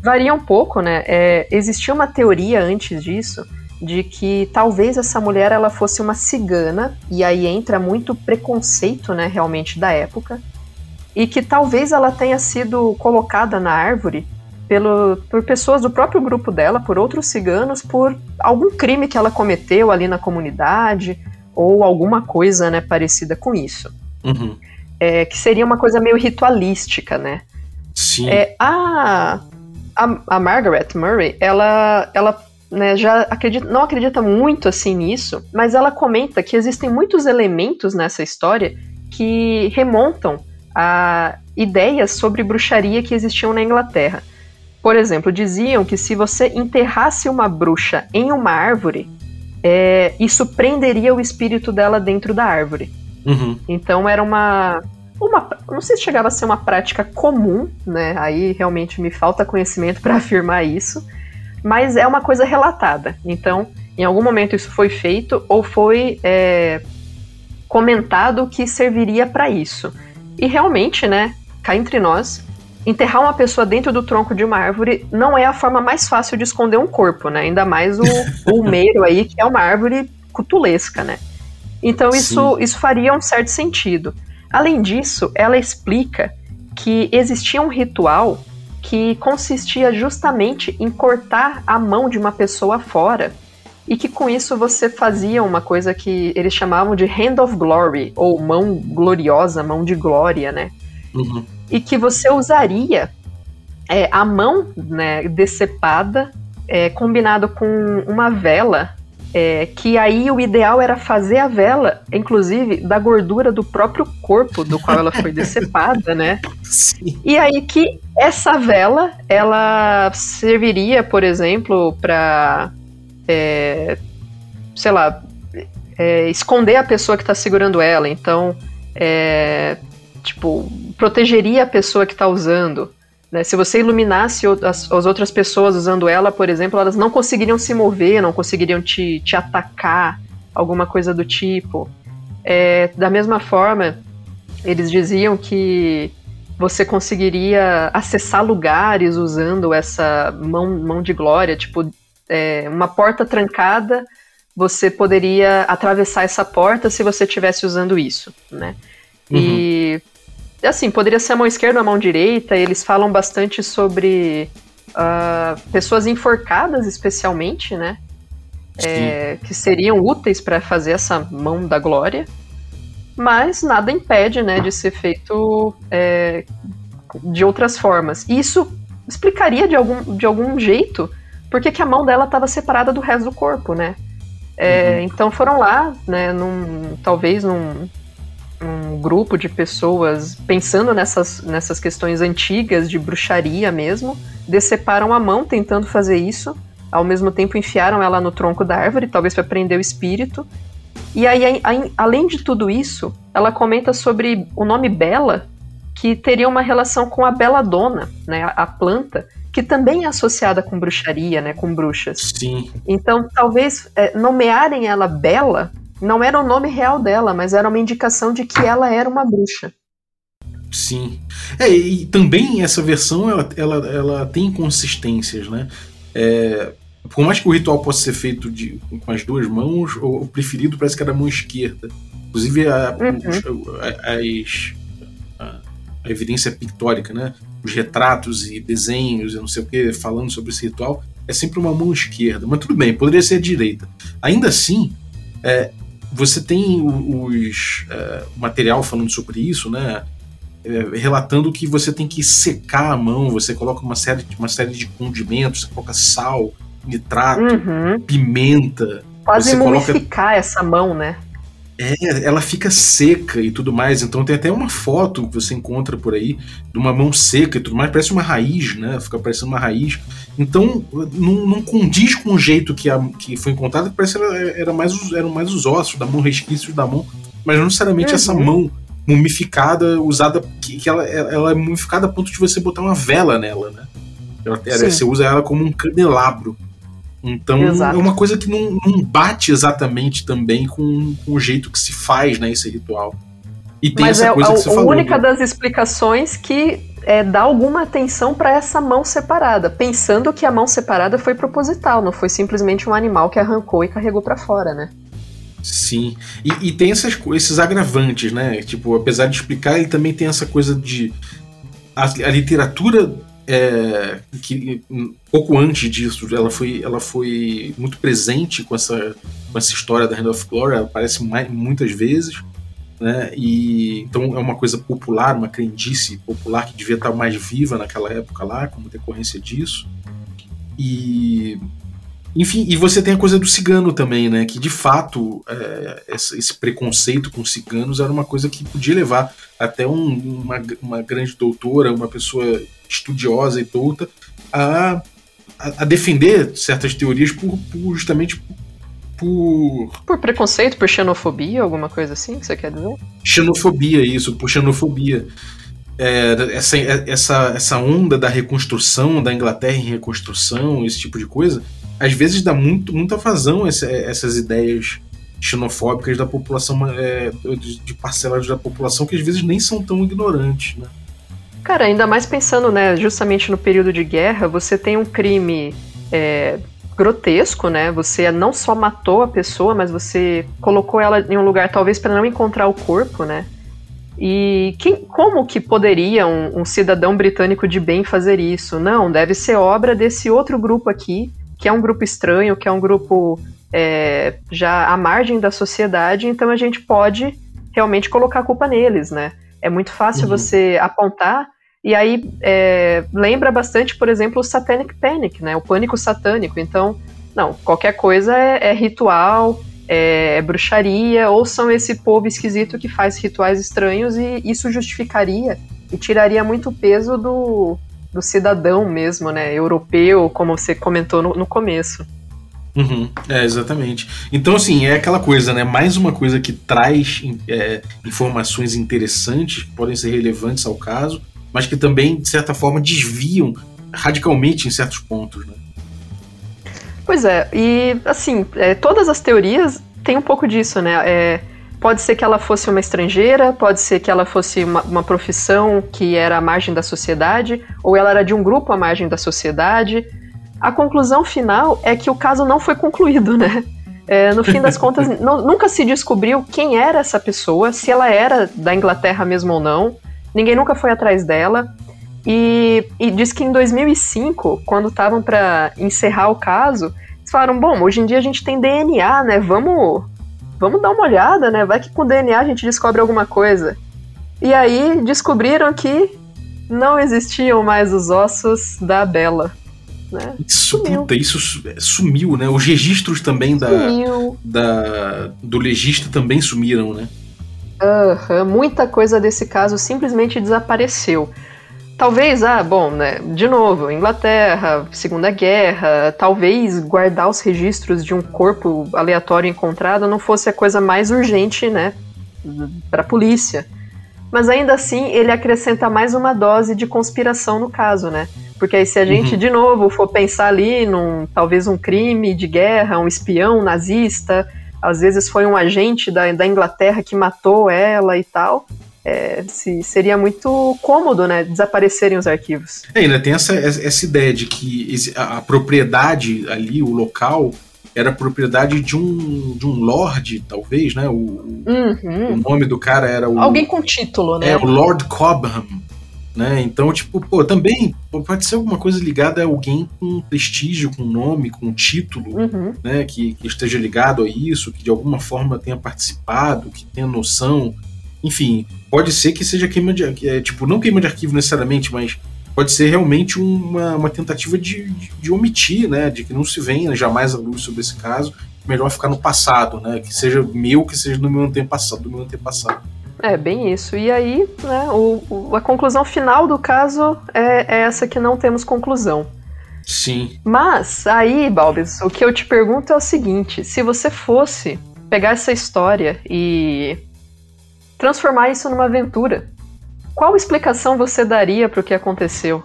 varia um pouco, né? É, existia uma teoria antes disso de que talvez essa mulher ela fosse uma cigana, e aí entra muito preconceito, né, realmente da época, e que talvez ela tenha sido colocada na árvore pelo, por pessoas do próprio grupo dela, por outros ciganos, por algum crime que ela cometeu ali na comunidade, ou alguma coisa, né, parecida com isso. Uhum. É, que seria uma coisa meio ritualística, né? Sim. É, a, a, a Margaret Murray, ela, ela né, já acredita, não acredita muito assim nisso, mas ela comenta que existem muitos elementos nessa história que remontam a ideias sobre bruxaria que existiam na Inglaterra. Por exemplo, diziam que se você enterrasse uma bruxa em uma árvore, é, isso prenderia o espírito dela dentro da árvore. Uhum. Então era uma, uma. Não sei se chegava a ser uma prática comum, né? Aí realmente me falta conhecimento para afirmar isso mas é uma coisa relatada. Então, em algum momento isso foi feito ou foi é, comentado que serviria para isso. E realmente, né, cá entre nós, enterrar uma pessoa dentro do tronco de uma árvore não é a forma mais fácil de esconder um corpo, né? Ainda mais o, o meiro aí, que é uma árvore cutulesca, né? Então isso, isso faria um certo sentido. Além disso, ela explica que existia um ritual que consistia justamente em cortar a mão de uma pessoa fora e que com isso você fazia uma coisa que eles chamavam de Hand of Glory, ou mão gloriosa, mão de glória, né? Uhum. E que você usaria é, a mão né, decepada é, combinado com uma vela é, que aí o ideal era fazer a vela, inclusive, da gordura do próprio corpo do qual ela foi decepada, né? Sim. E aí que essa vela, ela serviria, por exemplo, para, é, sei lá, é, esconder a pessoa que está segurando ela. Então, é, tipo, protegeria a pessoa que está usando. Né? Se você iluminasse as, as, outras pessoas usando ela, por exemplo, elas não conseguiriam se mover, não conseguiriam te, te atacar, alguma coisa do tipo. É, da mesma forma, eles diziam que você conseguiria acessar lugares usando essa mão, mão de glória, tipo, é, uma porta trancada, você poderia atravessar essa porta se você estivesse usando isso, né? Uhum. E assim, poderia ser a mão esquerda ou a mão direita, eles falam bastante sobre uh, pessoas enforcadas, especialmente, né? É, que seriam úteis para fazer essa mão da glória, mas nada impede, né, de ser feito é, de outras formas. Isso explicaria de algum, de algum jeito porque que a mão dela estava separada do resto do corpo, né? É, uhum. Então foram lá, né, num, talvez num, um grupo de pessoas pensando nessas, nessas questões antigas de bruxaria mesmo, deceparam a mão tentando fazer isso, ao mesmo tempo enfiaram ela no tronco da árvore, talvez para prender o espírito. E aí, além de tudo isso, ela comenta sobre o nome Bela, que teria uma relação com a Dona, né, a planta, que também é associada com bruxaria, né, com bruxas. Sim. Então, talvez é, nomearem ela Bela não era o nome real dela, mas era uma indicação de que ela era uma bruxa. Sim. É, e também essa versão ela, ela, ela tem inconsistências, né? É, por mais que o ritual possa ser feito de, com as duas mãos, o, preferido parece que era a mão esquerda. Inclusive a, uhum. as, a, a, evidência pictórica, né? Os retratos e desenhos, eu não sei o que, falando sobre esse ritual, é sempre uma mão esquerda. Mas tudo bem, poderia ser a direita. Ainda assim, é, você tem os uh, material falando sobre isso, né? É, relatando que você tem que secar a mão, você coloca uma série, uma série de condimentos, você coloca sal, nitrato, uhum. pimenta. Quase mumificar coloca... essa mão, né? É, ela fica seca e tudo mais. Então tem até uma foto que você encontra por aí de uma mão seca e tudo mais. Parece uma raiz, né? Fica parecendo uma raiz. Então não, não condiz com o jeito que, a, que foi encontrado. Parece que era, era mais, eram mais os ossos da mão, resquícios da mão. Mas não necessariamente uhum. essa mão mumificada, usada. Que, que ela, ela é mumificada a ponto de você botar uma vela nela, né? Ela, você usa ela como um candelabro. Então Exato. é uma coisa que não, não bate exatamente também com, com, o jeito que se faz né, esse ritual. E tem Mas essa é coisa a, que você a falou. única das explicações que é, dá alguma atenção para essa mão separada, pensando que a mão separada foi proposital, não foi simplesmente um animal que arrancou e carregou para fora, né? Sim. E, e tem essas, esses agravantes, né? Tipo, apesar de explicar, ele também tem essa coisa de. A, a literatura. É, que pouco antes disso, ela foi, ela foi muito presente com essa, com essa história da Hand of Glory, ela aparece mai- muitas vezes, né? E então é uma coisa popular, uma crendice popular que devia estar mais viva naquela época lá, como decorrência disso. E enfim, e você tem a coisa do cigano também, né? Que de fato é, esse preconceito com ciganos era uma coisa que podia levar até um- uma, uma grande doutora, uma pessoa estudiosa e douta, a, a, a defender certas teorias por, por justamente por, por Por preconceito, por xenofobia, alguma coisa assim, que você quer dizer? xenofobia, isso, por xenofobia. É, essa, essa, essa onda da reconstrução, da Inglaterra em reconstrução, esse tipo de coisa, às vezes dá muito, muita vazão essa- essas ideias xenofóbicas da população, é, de, de parcelas da população que às vezes nem são tão ignorantes, né? Cara, ainda mais pensando, né, justamente no período de guerra, você tem um crime é, grotesco, né? Você não só matou a pessoa, mas você colocou ela em um lugar talvez para não encontrar o corpo, né? E quem, como que poderia um, um cidadão britânico de bem fazer isso? Não, deve ser obra desse outro grupo aqui, que é um grupo estranho, que é um grupo é, já à margem da sociedade, então a gente pode realmente colocar a culpa neles, né? É muito fácil Uhum. você apontar e aí é, lembra bastante, por exemplo, o Satanic Panic, né? O pânico satânico. Então, não, qualquer coisa é, é ritual, é, é bruxaria, ou são esse povo esquisito que faz rituais estranhos e isso justificaria e tiraria muito peso do, do cidadão mesmo, né? Europeu, como você comentou no, no começo. Uhum, é, exatamente. Então, assim, é aquela coisa, né? Mais uma coisa que traz é, informações interessantes, que podem ser relevantes ao caso, mas que também, de certa forma, desviam radicalmente em certos pontos, né? Pois é, e assim, é, todas as teorias têm um pouco disso, né? É, pode ser que ela fosse uma estrangeira, pode ser que ela fosse uma, uma profissão que era à margem da sociedade, ou ela era de um grupo à margem da sociedade. A conclusão final é que o caso não foi concluído, né? É, no fim das contas, não- nunca se descobriu quem era essa pessoa, se ela era da Inglaterra mesmo ou não. Ninguém nunca foi atrás dela. E, e diz que em 2005, quando estavam para encerrar o caso, eles falaram: bom, hoje em dia a gente tem DNA, né? Vamos, vamos dar uma olhada, né? Vai que com DNA a gente descobre alguma coisa. E aí descobriram que não existiam mais os ossos da Bela. Né? Isso, Sumiu. puta, isso su- sumiu, né? Os registros também da, da, do legista também sumiram, né? Muita coisa desse caso simplesmente desapareceu. Talvez, ah, bom, né? De novo, Inglaterra, Segunda Guerra, talvez guardar os registros de um corpo aleatório encontrado não fosse a coisa mais urgente, né? Para a polícia. Mas ainda assim, ele acrescenta mais uma dose de conspiração no caso, né? Porque aí, se a gente, Uhum. de novo, for pensar ali num talvez um crime de guerra, um espião nazista, às vezes foi um agente da, da Inglaterra que matou ela e tal. É, se- seria muito cômodo, né, desaparecerem os arquivos. É, ainda tem essa, essa ideia de que a, a propriedade ali, o local, era propriedade de um, de um lord, talvez, né? O, o Uhum. nome do cara era o. Alguém com título, né? É, o Lord Cobham. Né? Então, tipo, pô, também pode ser alguma coisa ligada a alguém com prestígio, com nome, com título, Uhum. né? Que, que esteja ligado a isso, que de alguma forma tenha participado, que tenha noção. Enfim, pode ser que seja queima de arquivo. É, tipo, não queima de arquivo necessariamente, mas pode ser realmente uma, uma tentativa de, de, de omitir, né? De que não se venha jamais a luz sobre esse caso. Melhor ficar no passado, né? Que seja meu, que seja do meu antepassado, do meu antepassado. É, bem isso. E aí, né, o, o- a conclusão final do caso é, é essa que não temos conclusão. Sim. Mas, aí, Balbis, o que eu te pergunto é o seguinte: se você fosse pegar essa história e transformar isso numa aventura, qual explicação você daria para o que aconteceu?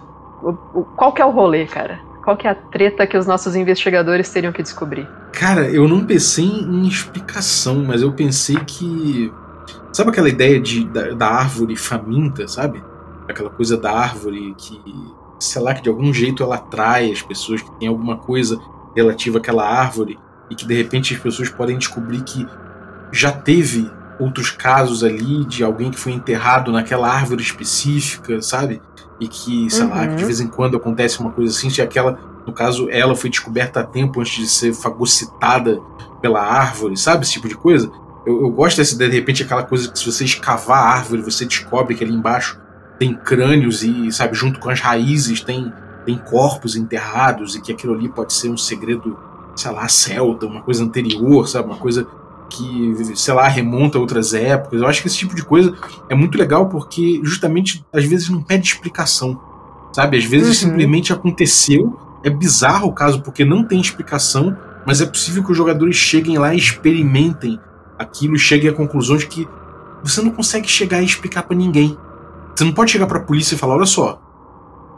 Qual que é o rolê, cara? Qual que é a treta que os nossos investigadores teriam que descobrir? Cara, eu não pensei em explicação, mas eu pensei que Sabe aquela ideia de, da, da árvore faminta, sabe? Aquela coisa da árvore que, sei lá, que de algum jeito ela atrai as pessoas, que tem alguma coisa relativa àquela árvore e que de repente as pessoas podem descobrir que já teve outros casos ali de alguém que foi enterrado naquela árvore específica, sabe? E que, sei uhum. lá, que de vez em quando acontece uma coisa assim, se aquela, no caso, ela foi descoberta a tempo antes de ser fagocitada pela árvore, sabe? Esse tipo de coisa. Eu, eu gosto dessa ideia, de repente, aquela coisa que se você escavar a árvore, você descobre que ali embaixo tem crânios e, sabe, junto com as raízes tem, tem corpos enterrados e que aquilo ali pode ser um segredo, sei lá, celta, uma coisa anterior, sabe? Uma coisa que, sei lá, remonta a outras épocas. Eu acho que esse tipo de coisa é muito legal porque justamente às vezes não pede explicação, sabe? Às vezes uhum. simplesmente aconteceu. É bizarro o caso porque não tem explicação, mas é possível que os jogadores cheguem lá e experimentem aquilo e cheguem a conclusões que você não consegue chegar e explicar para ninguém. Você não pode chegar para a polícia e falar: olha só,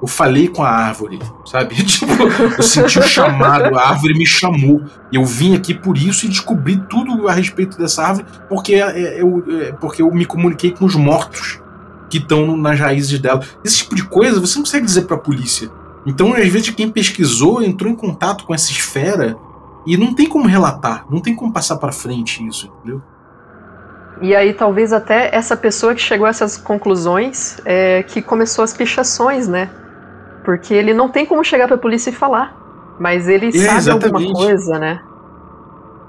eu falei com a árvore, sabe? Tipo, eu senti o chamado, a árvore me chamou. Eu vim aqui por isso e descobri tudo a respeito dessa árvore porque é, é, eu, é, porque eu me comuniquei com os mortos que estão nas raízes dela. Esse tipo de coisa você não consegue dizer para a polícia. Então, às vezes, quem pesquisou entrou em contato com essa esfera e não tem como relatar, não tem como passar para frente isso, entendeu? E aí talvez até essa pessoa que chegou a essas conclusões é, que começou as pichações, né? Porque ele não tem como chegar para a polícia e falar, mas ele é, sabe exatamente. alguma coisa, né?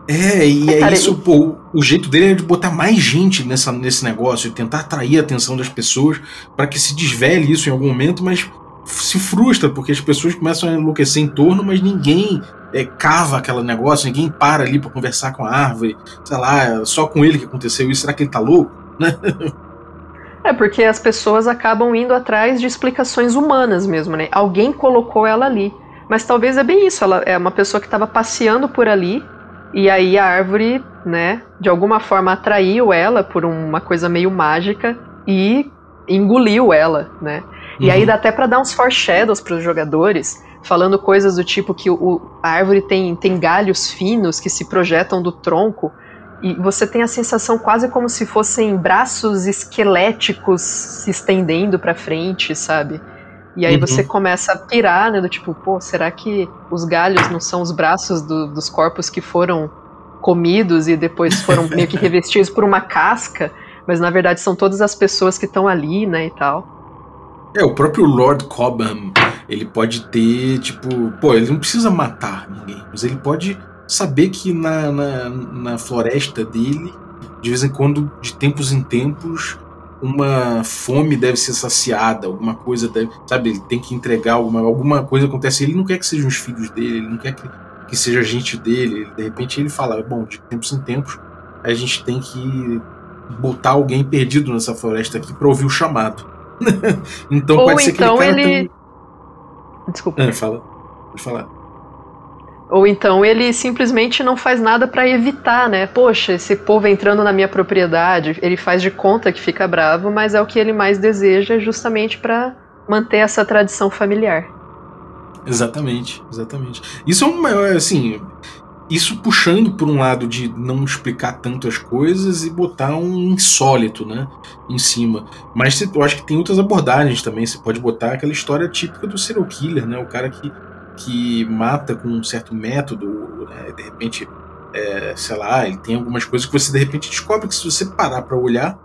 É, e é, é isso, pô, o jeito dele é de botar mais gente nessa, nesse negócio, tentar atrair a atenção das pessoas para que se desvele isso em algum momento, mas se frustra, porque as pessoas começam a enlouquecer em torno, mas ninguém é, cava aquele negócio, ninguém para ali para conversar com a árvore, sei lá, só com ele que aconteceu isso, será que ele tá louco? é, porque as pessoas acabam indo atrás de explicações humanas mesmo, né? Alguém colocou ela ali. Mas talvez é bem isso, ela é uma pessoa que estava passeando por ali, e aí a árvore, né, de alguma forma atraiu ela por uma coisa meio mágica e engoliu ela, né? E aí uhum. dá até para dar uns foreshadows para os jogadores, falando coisas do tipo que o, a árvore tem, tem galhos finos que se projetam do tronco e você tem a sensação quase como se fossem braços esqueléticos se estendendo para frente, sabe? E aí uhum. você começa a pirar, né? Do tipo, pô, será que os galhos não são os braços do, dos corpos que foram comidos e depois foram meio que revestidos por uma casca? Mas na verdade são todas as pessoas que estão ali, né? E tal. É, o próprio Lord Cobham, ele pode ter, tipo, pô, ele não precisa matar ninguém, mas ele pode saber que na, na, na floresta dele, de vez em quando, de tempos em tempos, uma fome deve ser saciada, alguma coisa deve, sabe, ele tem que entregar alguma, alguma coisa acontece, ele não quer que sejam os filhos dele, ele não quer que, que seja gente dele, de repente ele fala, bom, de tempos em tempos a gente tem que botar alguém perdido nessa floresta aqui para ouvir o chamado. então Ou pode ser então que ele. Tem... Desculpa. É, fala. Pode falar. Ou então ele simplesmente não faz nada para evitar, né? Poxa, esse povo entrando na minha propriedade, ele faz de conta que fica bravo, mas é o que ele mais deseja justamente para manter essa tradição familiar. Exatamente, exatamente. Isso é um maior, assim, isso puxando por um lado de não explicar tanto as coisas e botar um insólito, né, em cima. Mas eu acho que tem outras abordagens também. Você pode botar aquela história típica do serial killer, né, o cara que, que mata com um certo método, né, de repente, é, sei lá, ele tem algumas coisas que você de repente descobre que se você parar para olhar,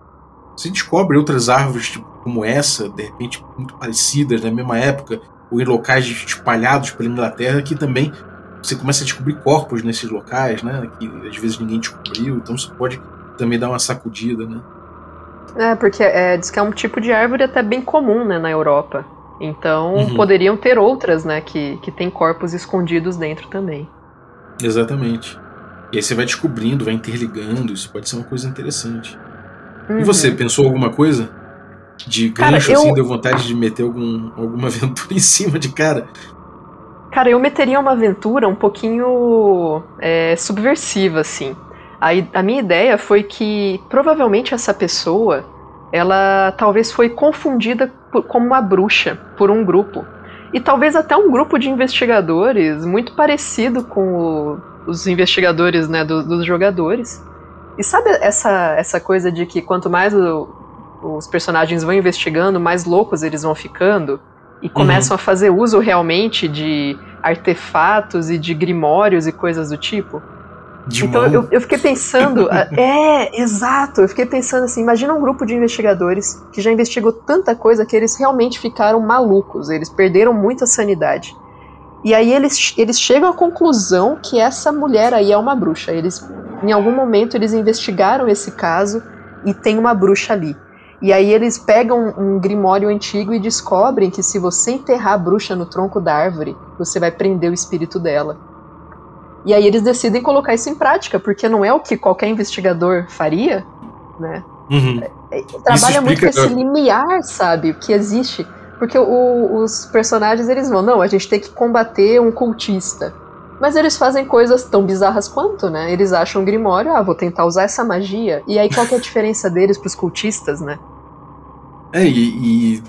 você descobre outras árvores tipo, como essa, de repente muito parecidas na mesma época, ou em locais espalhados pela Inglaterra que também você começa a descobrir corpos nesses locais, né? Que às vezes ninguém descobriu, então você pode também dar uma sacudida, né? É, porque é, diz que é um tipo de árvore até bem comum, né, na Europa. Então uhum. poderiam ter outras, né, que, que tem corpos escondidos dentro também. Exatamente. E aí você vai descobrindo, vai interligando, isso pode ser uma coisa interessante. Uhum. E você, pensou alguma coisa? De gancho, cara, assim, eu... assim, deu vontade de meter algum, alguma aventura em cima de cara? Cara, eu meteria uma aventura um pouquinho é, subversiva, assim. A, a minha ideia foi que provavelmente essa pessoa, ela talvez foi confundida por, como uma bruxa por um grupo. E talvez até um grupo de investigadores muito parecido com o, os investigadores né, do, dos jogadores. E sabe essa, essa coisa de que quanto mais o, os personagens vão investigando, mais loucos eles vão ficando? E começam uhum. a fazer uso realmente de artefatos e de grimórios e coisas do tipo? De então eu, eu, fiquei pensando, é, exato, eu fiquei pensando assim, imagina um grupo de investigadores que já investigou tanta coisa que eles realmente ficaram malucos, eles perderam muita sanidade. E aí eles, eles chegam à conclusão que essa mulher aí é uma bruxa. Eles, em algum momento, eles investigaram esse caso e tem uma bruxa ali. E aí eles pegam um grimório antigo e descobrem que se você enterrar a bruxa no tronco da árvore, você vai prender o espírito dela. E aí eles decidem colocar isso em prática, porque não é o que qualquer investigador faria, né? Uhum. É, é, trabalha muito com esse limiar, sabe? O que existe. Porque o, os personagens, eles vão, não, a gente tem que combater um cultista. Mas eles fazem coisas tão bizarras quanto, né? Eles acham um grimório, ah, vou tentar usar essa magia. E aí qual que é a diferença deles pros cultistas, né? É, e, e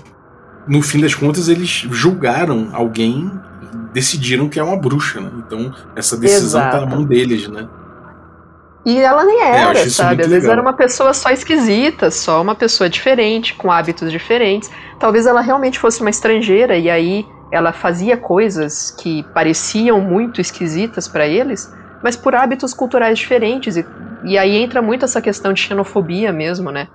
no fim das contas eles julgaram alguém decidiram que é uma bruxa, né? Então essa decisão Exato. tá na mão deles, né? E ela nem é, era, é, sabe? Às vezes era uma pessoa só esquisita, só uma pessoa diferente, com hábitos diferentes. Talvez ela realmente fosse uma estrangeira e aí ela fazia coisas que pareciam muito esquisitas para eles, mas por hábitos culturais diferentes. E, e aí entra muito essa questão de xenofobia mesmo, né?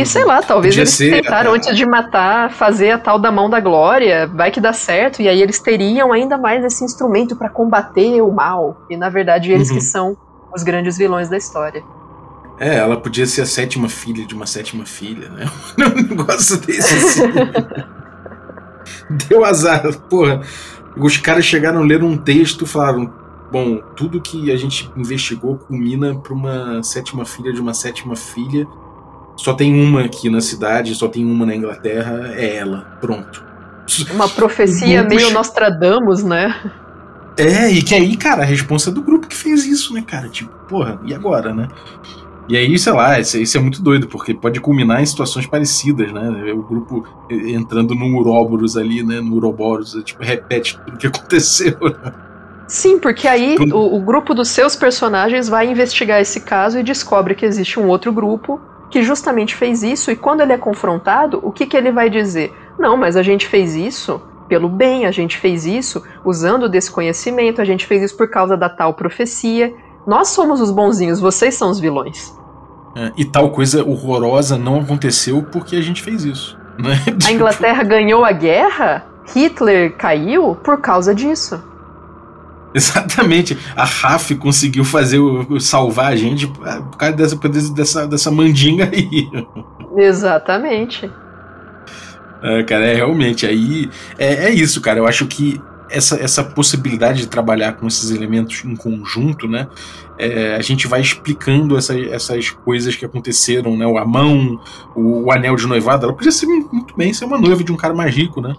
E sei lá, talvez Podia eles ser, tentaram, antes de matar, fazer a tal da mão da glória, vai que dá certo, e aí eles teriam ainda mais esse instrumento para combater o mal. E na verdade eles uhum. que são os grandes vilões da história. É, ela podia ser a sétima filha de uma sétima filha, né? Um negócio desse assim. Deu azar, porra. Os caras chegaram a ler um texto e falaram: bom, tudo que a gente investigou culmina para uma sétima filha de uma sétima filha. Só tem uma aqui na cidade, só tem uma na Inglaterra, é ela. Pronto. Uma profecia meio Nostradamus, né? É, e que aí, cara, a responsa é do grupo que fez isso, né, cara? Tipo, porra, e agora, né? E aí, sei lá, isso, isso é muito doido, porque pode culminar em situações parecidas, né? O grupo entrando no Uroboros ali, né? No Uroboros, tipo, repete tudo o que aconteceu, né? Sim, porque aí o, o, grupo dos seus personagens vai investigar esse caso e descobre que existe um outro grupo que justamente fez isso, e quando ele é confrontado, o que, que ele vai dizer? Não, mas a gente fez isso pelo bem, a gente fez isso usando desse conhecimento, a gente fez isso por causa da tal profecia. Nós somos os bonzinhos, vocês são os vilões. É, e tal coisa horrorosa não aconteceu porque a gente fez isso. Né? A Inglaterra ganhou a guerra, Hitler caiu por causa disso. Exatamente. A RAF conseguiu fazer o, salvar a gente por causa dessa, dessa, dessa mandinga aí. Exatamente. É, cara, é realmente aí. É, é isso, cara. Eu acho que essa, essa possibilidade de trabalhar com esses elementos em conjunto, né? É, a gente vai explicando essa, essas coisas que aconteceram, né? A mão, o, o, anel de noivado, ela podia ser muito bem ser uma noiva de um cara mais rico, né?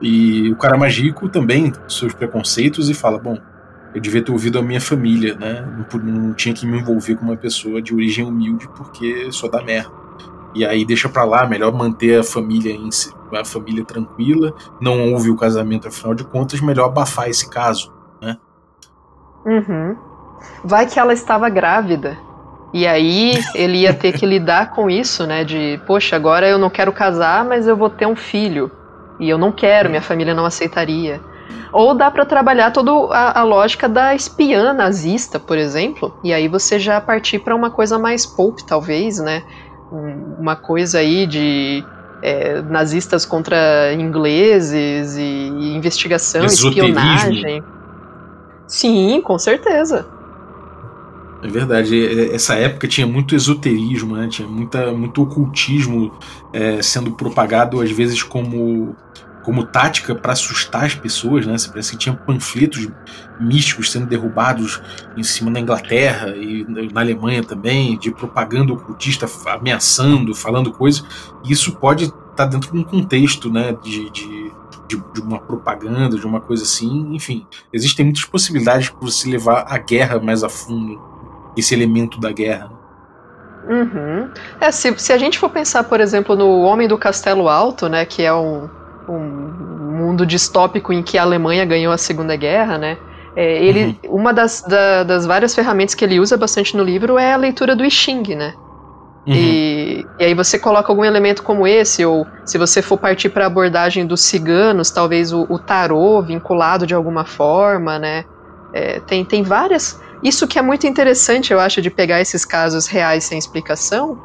E o cara mais rico também, seus preconceitos, e fala: bom, eu devia ter ouvido a minha família, né? Não, não tinha que me envolver com uma pessoa de origem humilde porque só dá merda. E aí deixa pra lá, melhor manter a família em a família tranquila, não houve o casamento afinal de contas, melhor abafar esse caso, né? Uhum. Vai que ela estava grávida. E aí ele ia ter que lidar com isso, né? De, poxa, agora eu não quero casar, mas eu vou ter um filho. E eu não quero, minha família não aceitaria. Ou dá para trabalhar toda a, a, lógica da espiã nazista, por exemplo, e aí você já partir para uma coisa mais pulp, talvez, né? uma coisa aí de é, nazistas contra ingleses e, e investigação, espionagem. Sim, com certeza. É verdade, essa época tinha muito esoterismo, né? tinha muita, muito ocultismo é, sendo propagado, às vezes, como como tática para assustar as pessoas, né? Parece que tinha panfletos místicos sendo derrubados em cima na Inglaterra e na Alemanha também, de propaganda ocultista ameaçando, falando coisas. E isso pode estar tá dentro de um contexto, né? De, de, de, de, uma propaganda, de uma coisa assim. Enfim, existem muitas possibilidades para você levar a guerra mais a fundo, esse elemento da guerra. Uhum. É, se, se a gente for pensar, por exemplo, no Homem do Castelo Alto, né, que é um, um mundo distópico em que a Alemanha ganhou a Segunda Guerra, né? É, ele, uhum. Uma das, da, das várias ferramentas que ele usa bastante no livro é a leitura do I Ching, né? Uhum. E, e, aí você coloca algum elemento como esse, ou se você for partir para a abordagem dos ciganos, talvez o, o, tarô vinculado de alguma forma, né? É, tem, tem várias. Isso que é muito interessante, eu acho, de pegar esses casos reais sem explicação,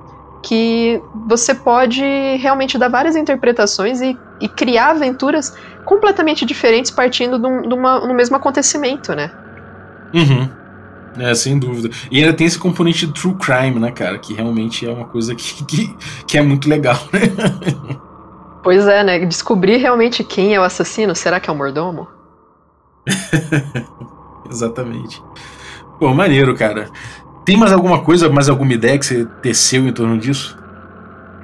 que você pode realmente dar várias interpretações e, e criar aventuras completamente diferentes partindo de, um, de uma, no mesmo acontecimento, né? Uhum. É, sem dúvida. E ainda tem esse componente de true crime, né, cara? Que realmente é uma coisa que, que, que é muito legal, né? Pois é, né? Descobrir realmente quem é o assassino. Será que é o mordomo? Exatamente. Pô, maneiro, cara. Tem mais alguma coisa, mais alguma ideia que você teceu em torno disso?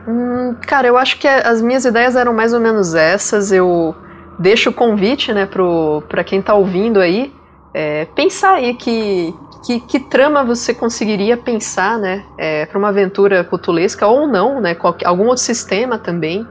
Hum, cara, eu acho que as minhas ideias eram mais ou menos essas. Eu deixo o convite, né, pro, pra quem tá ouvindo aí, é, pensar aí que, que, que, trama você conseguiria pensar, né, é, para uma aventura cutulesca ou não, né, qualquer, algum outro sistema também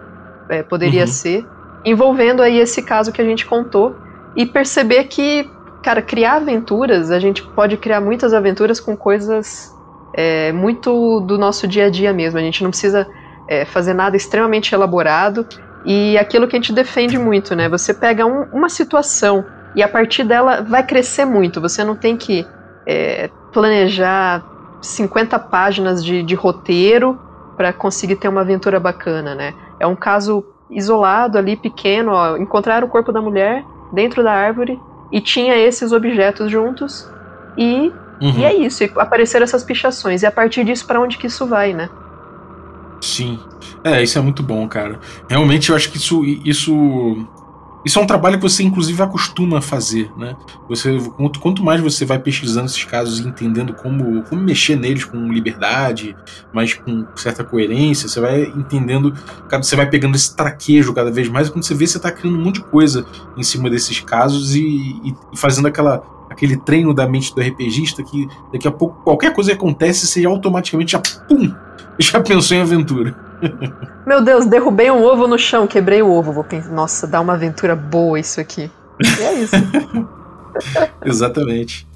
é, poderia uhum. ser, envolvendo aí esse caso que a gente contou e perceber que, cara, criar aventuras, a gente pode criar muitas aventuras com coisas é, muito do nosso dia a dia mesmo. A gente não precisa é, fazer nada extremamente elaborado e aquilo que a gente defende muito, né? Você pega um, uma situação e a partir dela vai crescer muito. Você não tem que é, planejar 50 páginas de, de roteiro para conseguir ter uma aventura bacana, né? É um caso isolado ali, pequeno, ó, encontrar o corpo da mulher dentro da árvore e tinha esses objetos juntos e, uhum. e é isso, e apareceram essas pichações e a partir disso para onde que isso vai, né? Sim. É, isso é muito bom, cara. Realmente eu acho que isso, isso isso é um trabalho que você, inclusive, acostuma a fazer, né? Você, quanto, quanto mais você vai pesquisando esses casos e entendendo como, como mexer neles com liberdade, mas com certa coerência, você vai entendendo, você vai pegando esse traquejo cada vez mais, e quando você vê, você está criando um monte de coisa em cima desses casos e, e, e fazendo aquela, aquele treino da mente do RPGista que daqui a pouco qualquer coisa que acontece, você automaticamente já, pum, já pensou em aventura. Meu Deus, derrubei um ovo no chão, quebrei o ovo. Vou pensar, nossa, dá uma aventura boa isso aqui. E é isso. Exatamente.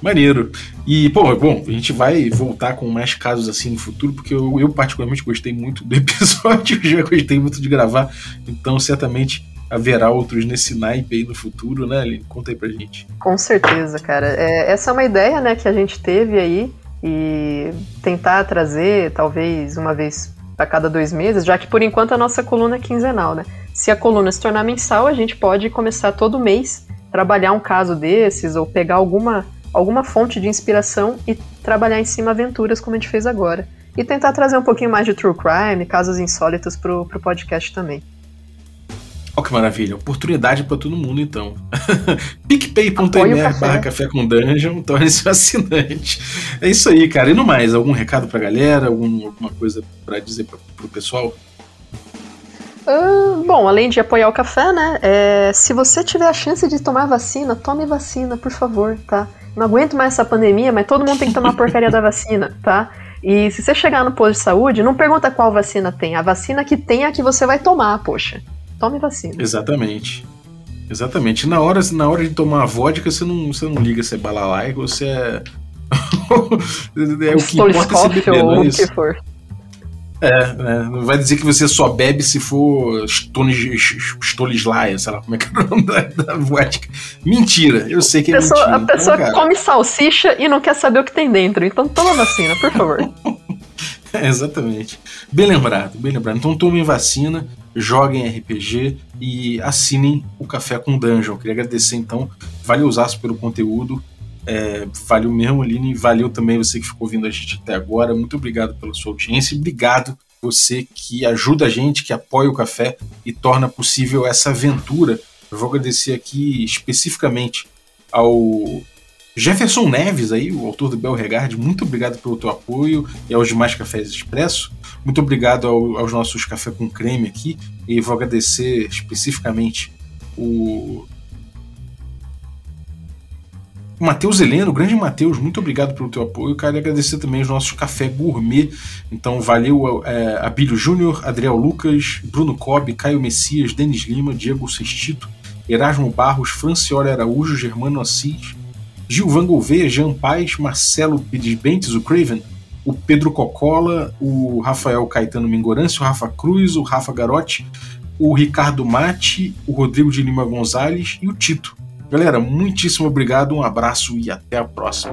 Maneiro. E, pô, bom, a gente vai voltar com mais casos assim no futuro, porque eu, eu particularmente gostei muito do episódio, já gostei muito de gravar, então certamente haverá outros nesse naipe aí no futuro, né, Aline? Conta aí pra gente. Com certeza, cara. É, essa é uma ideia, né, que a gente teve aí e tentar trazer, talvez uma vez a cada dois meses, já que por enquanto a nossa coluna é quinzenal, né? Se a coluna se tornar mensal, a gente pode começar todo mês trabalhar um caso desses ou pegar alguma, alguma fonte de inspiração e trabalhar em cima aventuras como a gente fez agora. E tentar trazer um pouquinho mais de true crime, casos insólitos pro, pro podcast também. Olha que maravilha, oportunidade para todo mundo então. picpay.me barra café com dungeon, torne-se assinante. É isso aí, cara. E no mais, algum recado pra galera? Algum, alguma coisa para dizer pra, pro pessoal? Uh, bom, além de apoiar o café, né? É, se você tiver a chance de tomar vacina, tome vacina, por favor, tá? Não aguento mais essa pandemia, mas todo mundo tem que tomar a porcaria da vacina, tá? E se você chegar no posto de saúde, não pergunta qual vacina tem. A vacina que tem é a que você vai tomar, poxa. Tome vacina. Exatamente. Exatamente. Na hora, na hora de tomar a vodka, você não, você não liga se é balalaico ou se é. é o que importa é se beber, não é isso? que for. É, né? Não vai dizer que você só bebe se for Stolislaia, sei lá como é que é o nome da, da vodka. Mentira, eu sei que é pessoa, mentira. A então, pessoa então, come salsicha e não quer saber o que tem dentro, então toma vacina, por favor. é, exatamente. Bem lembrado, bem lembrado. Então tomem vacina joguem RPG e assinem o Café com Dungeon. Queria agradecer então, valeu Zaço pelo conteúdo, é, valeu mesmo Aline, valeu também você que ficou ouvindo a gente até agora, muito obrigado pela sua audiência e obrigado você que ajuda a gente, que apoia o café e torna possível essa aventura. Eu vou agradecer aqui especificamente ao Jefferson Neves, aí, o autor do Bel Regard, muito obrigado pelo teu apoio e aos demais Cafés Expresso. Muito obrigado ao, aos nossos Café com Creme aqui e vou agradecer especificamente o Matheus Heleno, grande Matheus, muito obrigado pelo teu apoio. Quero agradecer também os nossos Café Gourmet. Então, valeu é, Abílio Júnior, Adriel Lucas, Bruno Cobb, Caio Messias, Denis Lima, Diego Sestito, Erasmo Barros, Francioli Araújo, Germano Assis, Gilvan Gouveia, Jean Paz, Marcelo Pires Bentes, o Craven, o Pedro Cocola, o Rafael Caetano Mingorance, o Rafa Cruz, o Rafa Garotti, o Ricardo Mate, o Rodrigo de Lima Gonzalez e o Tito. Galera, muitíssimo obrigado, um abraço e até a próxima.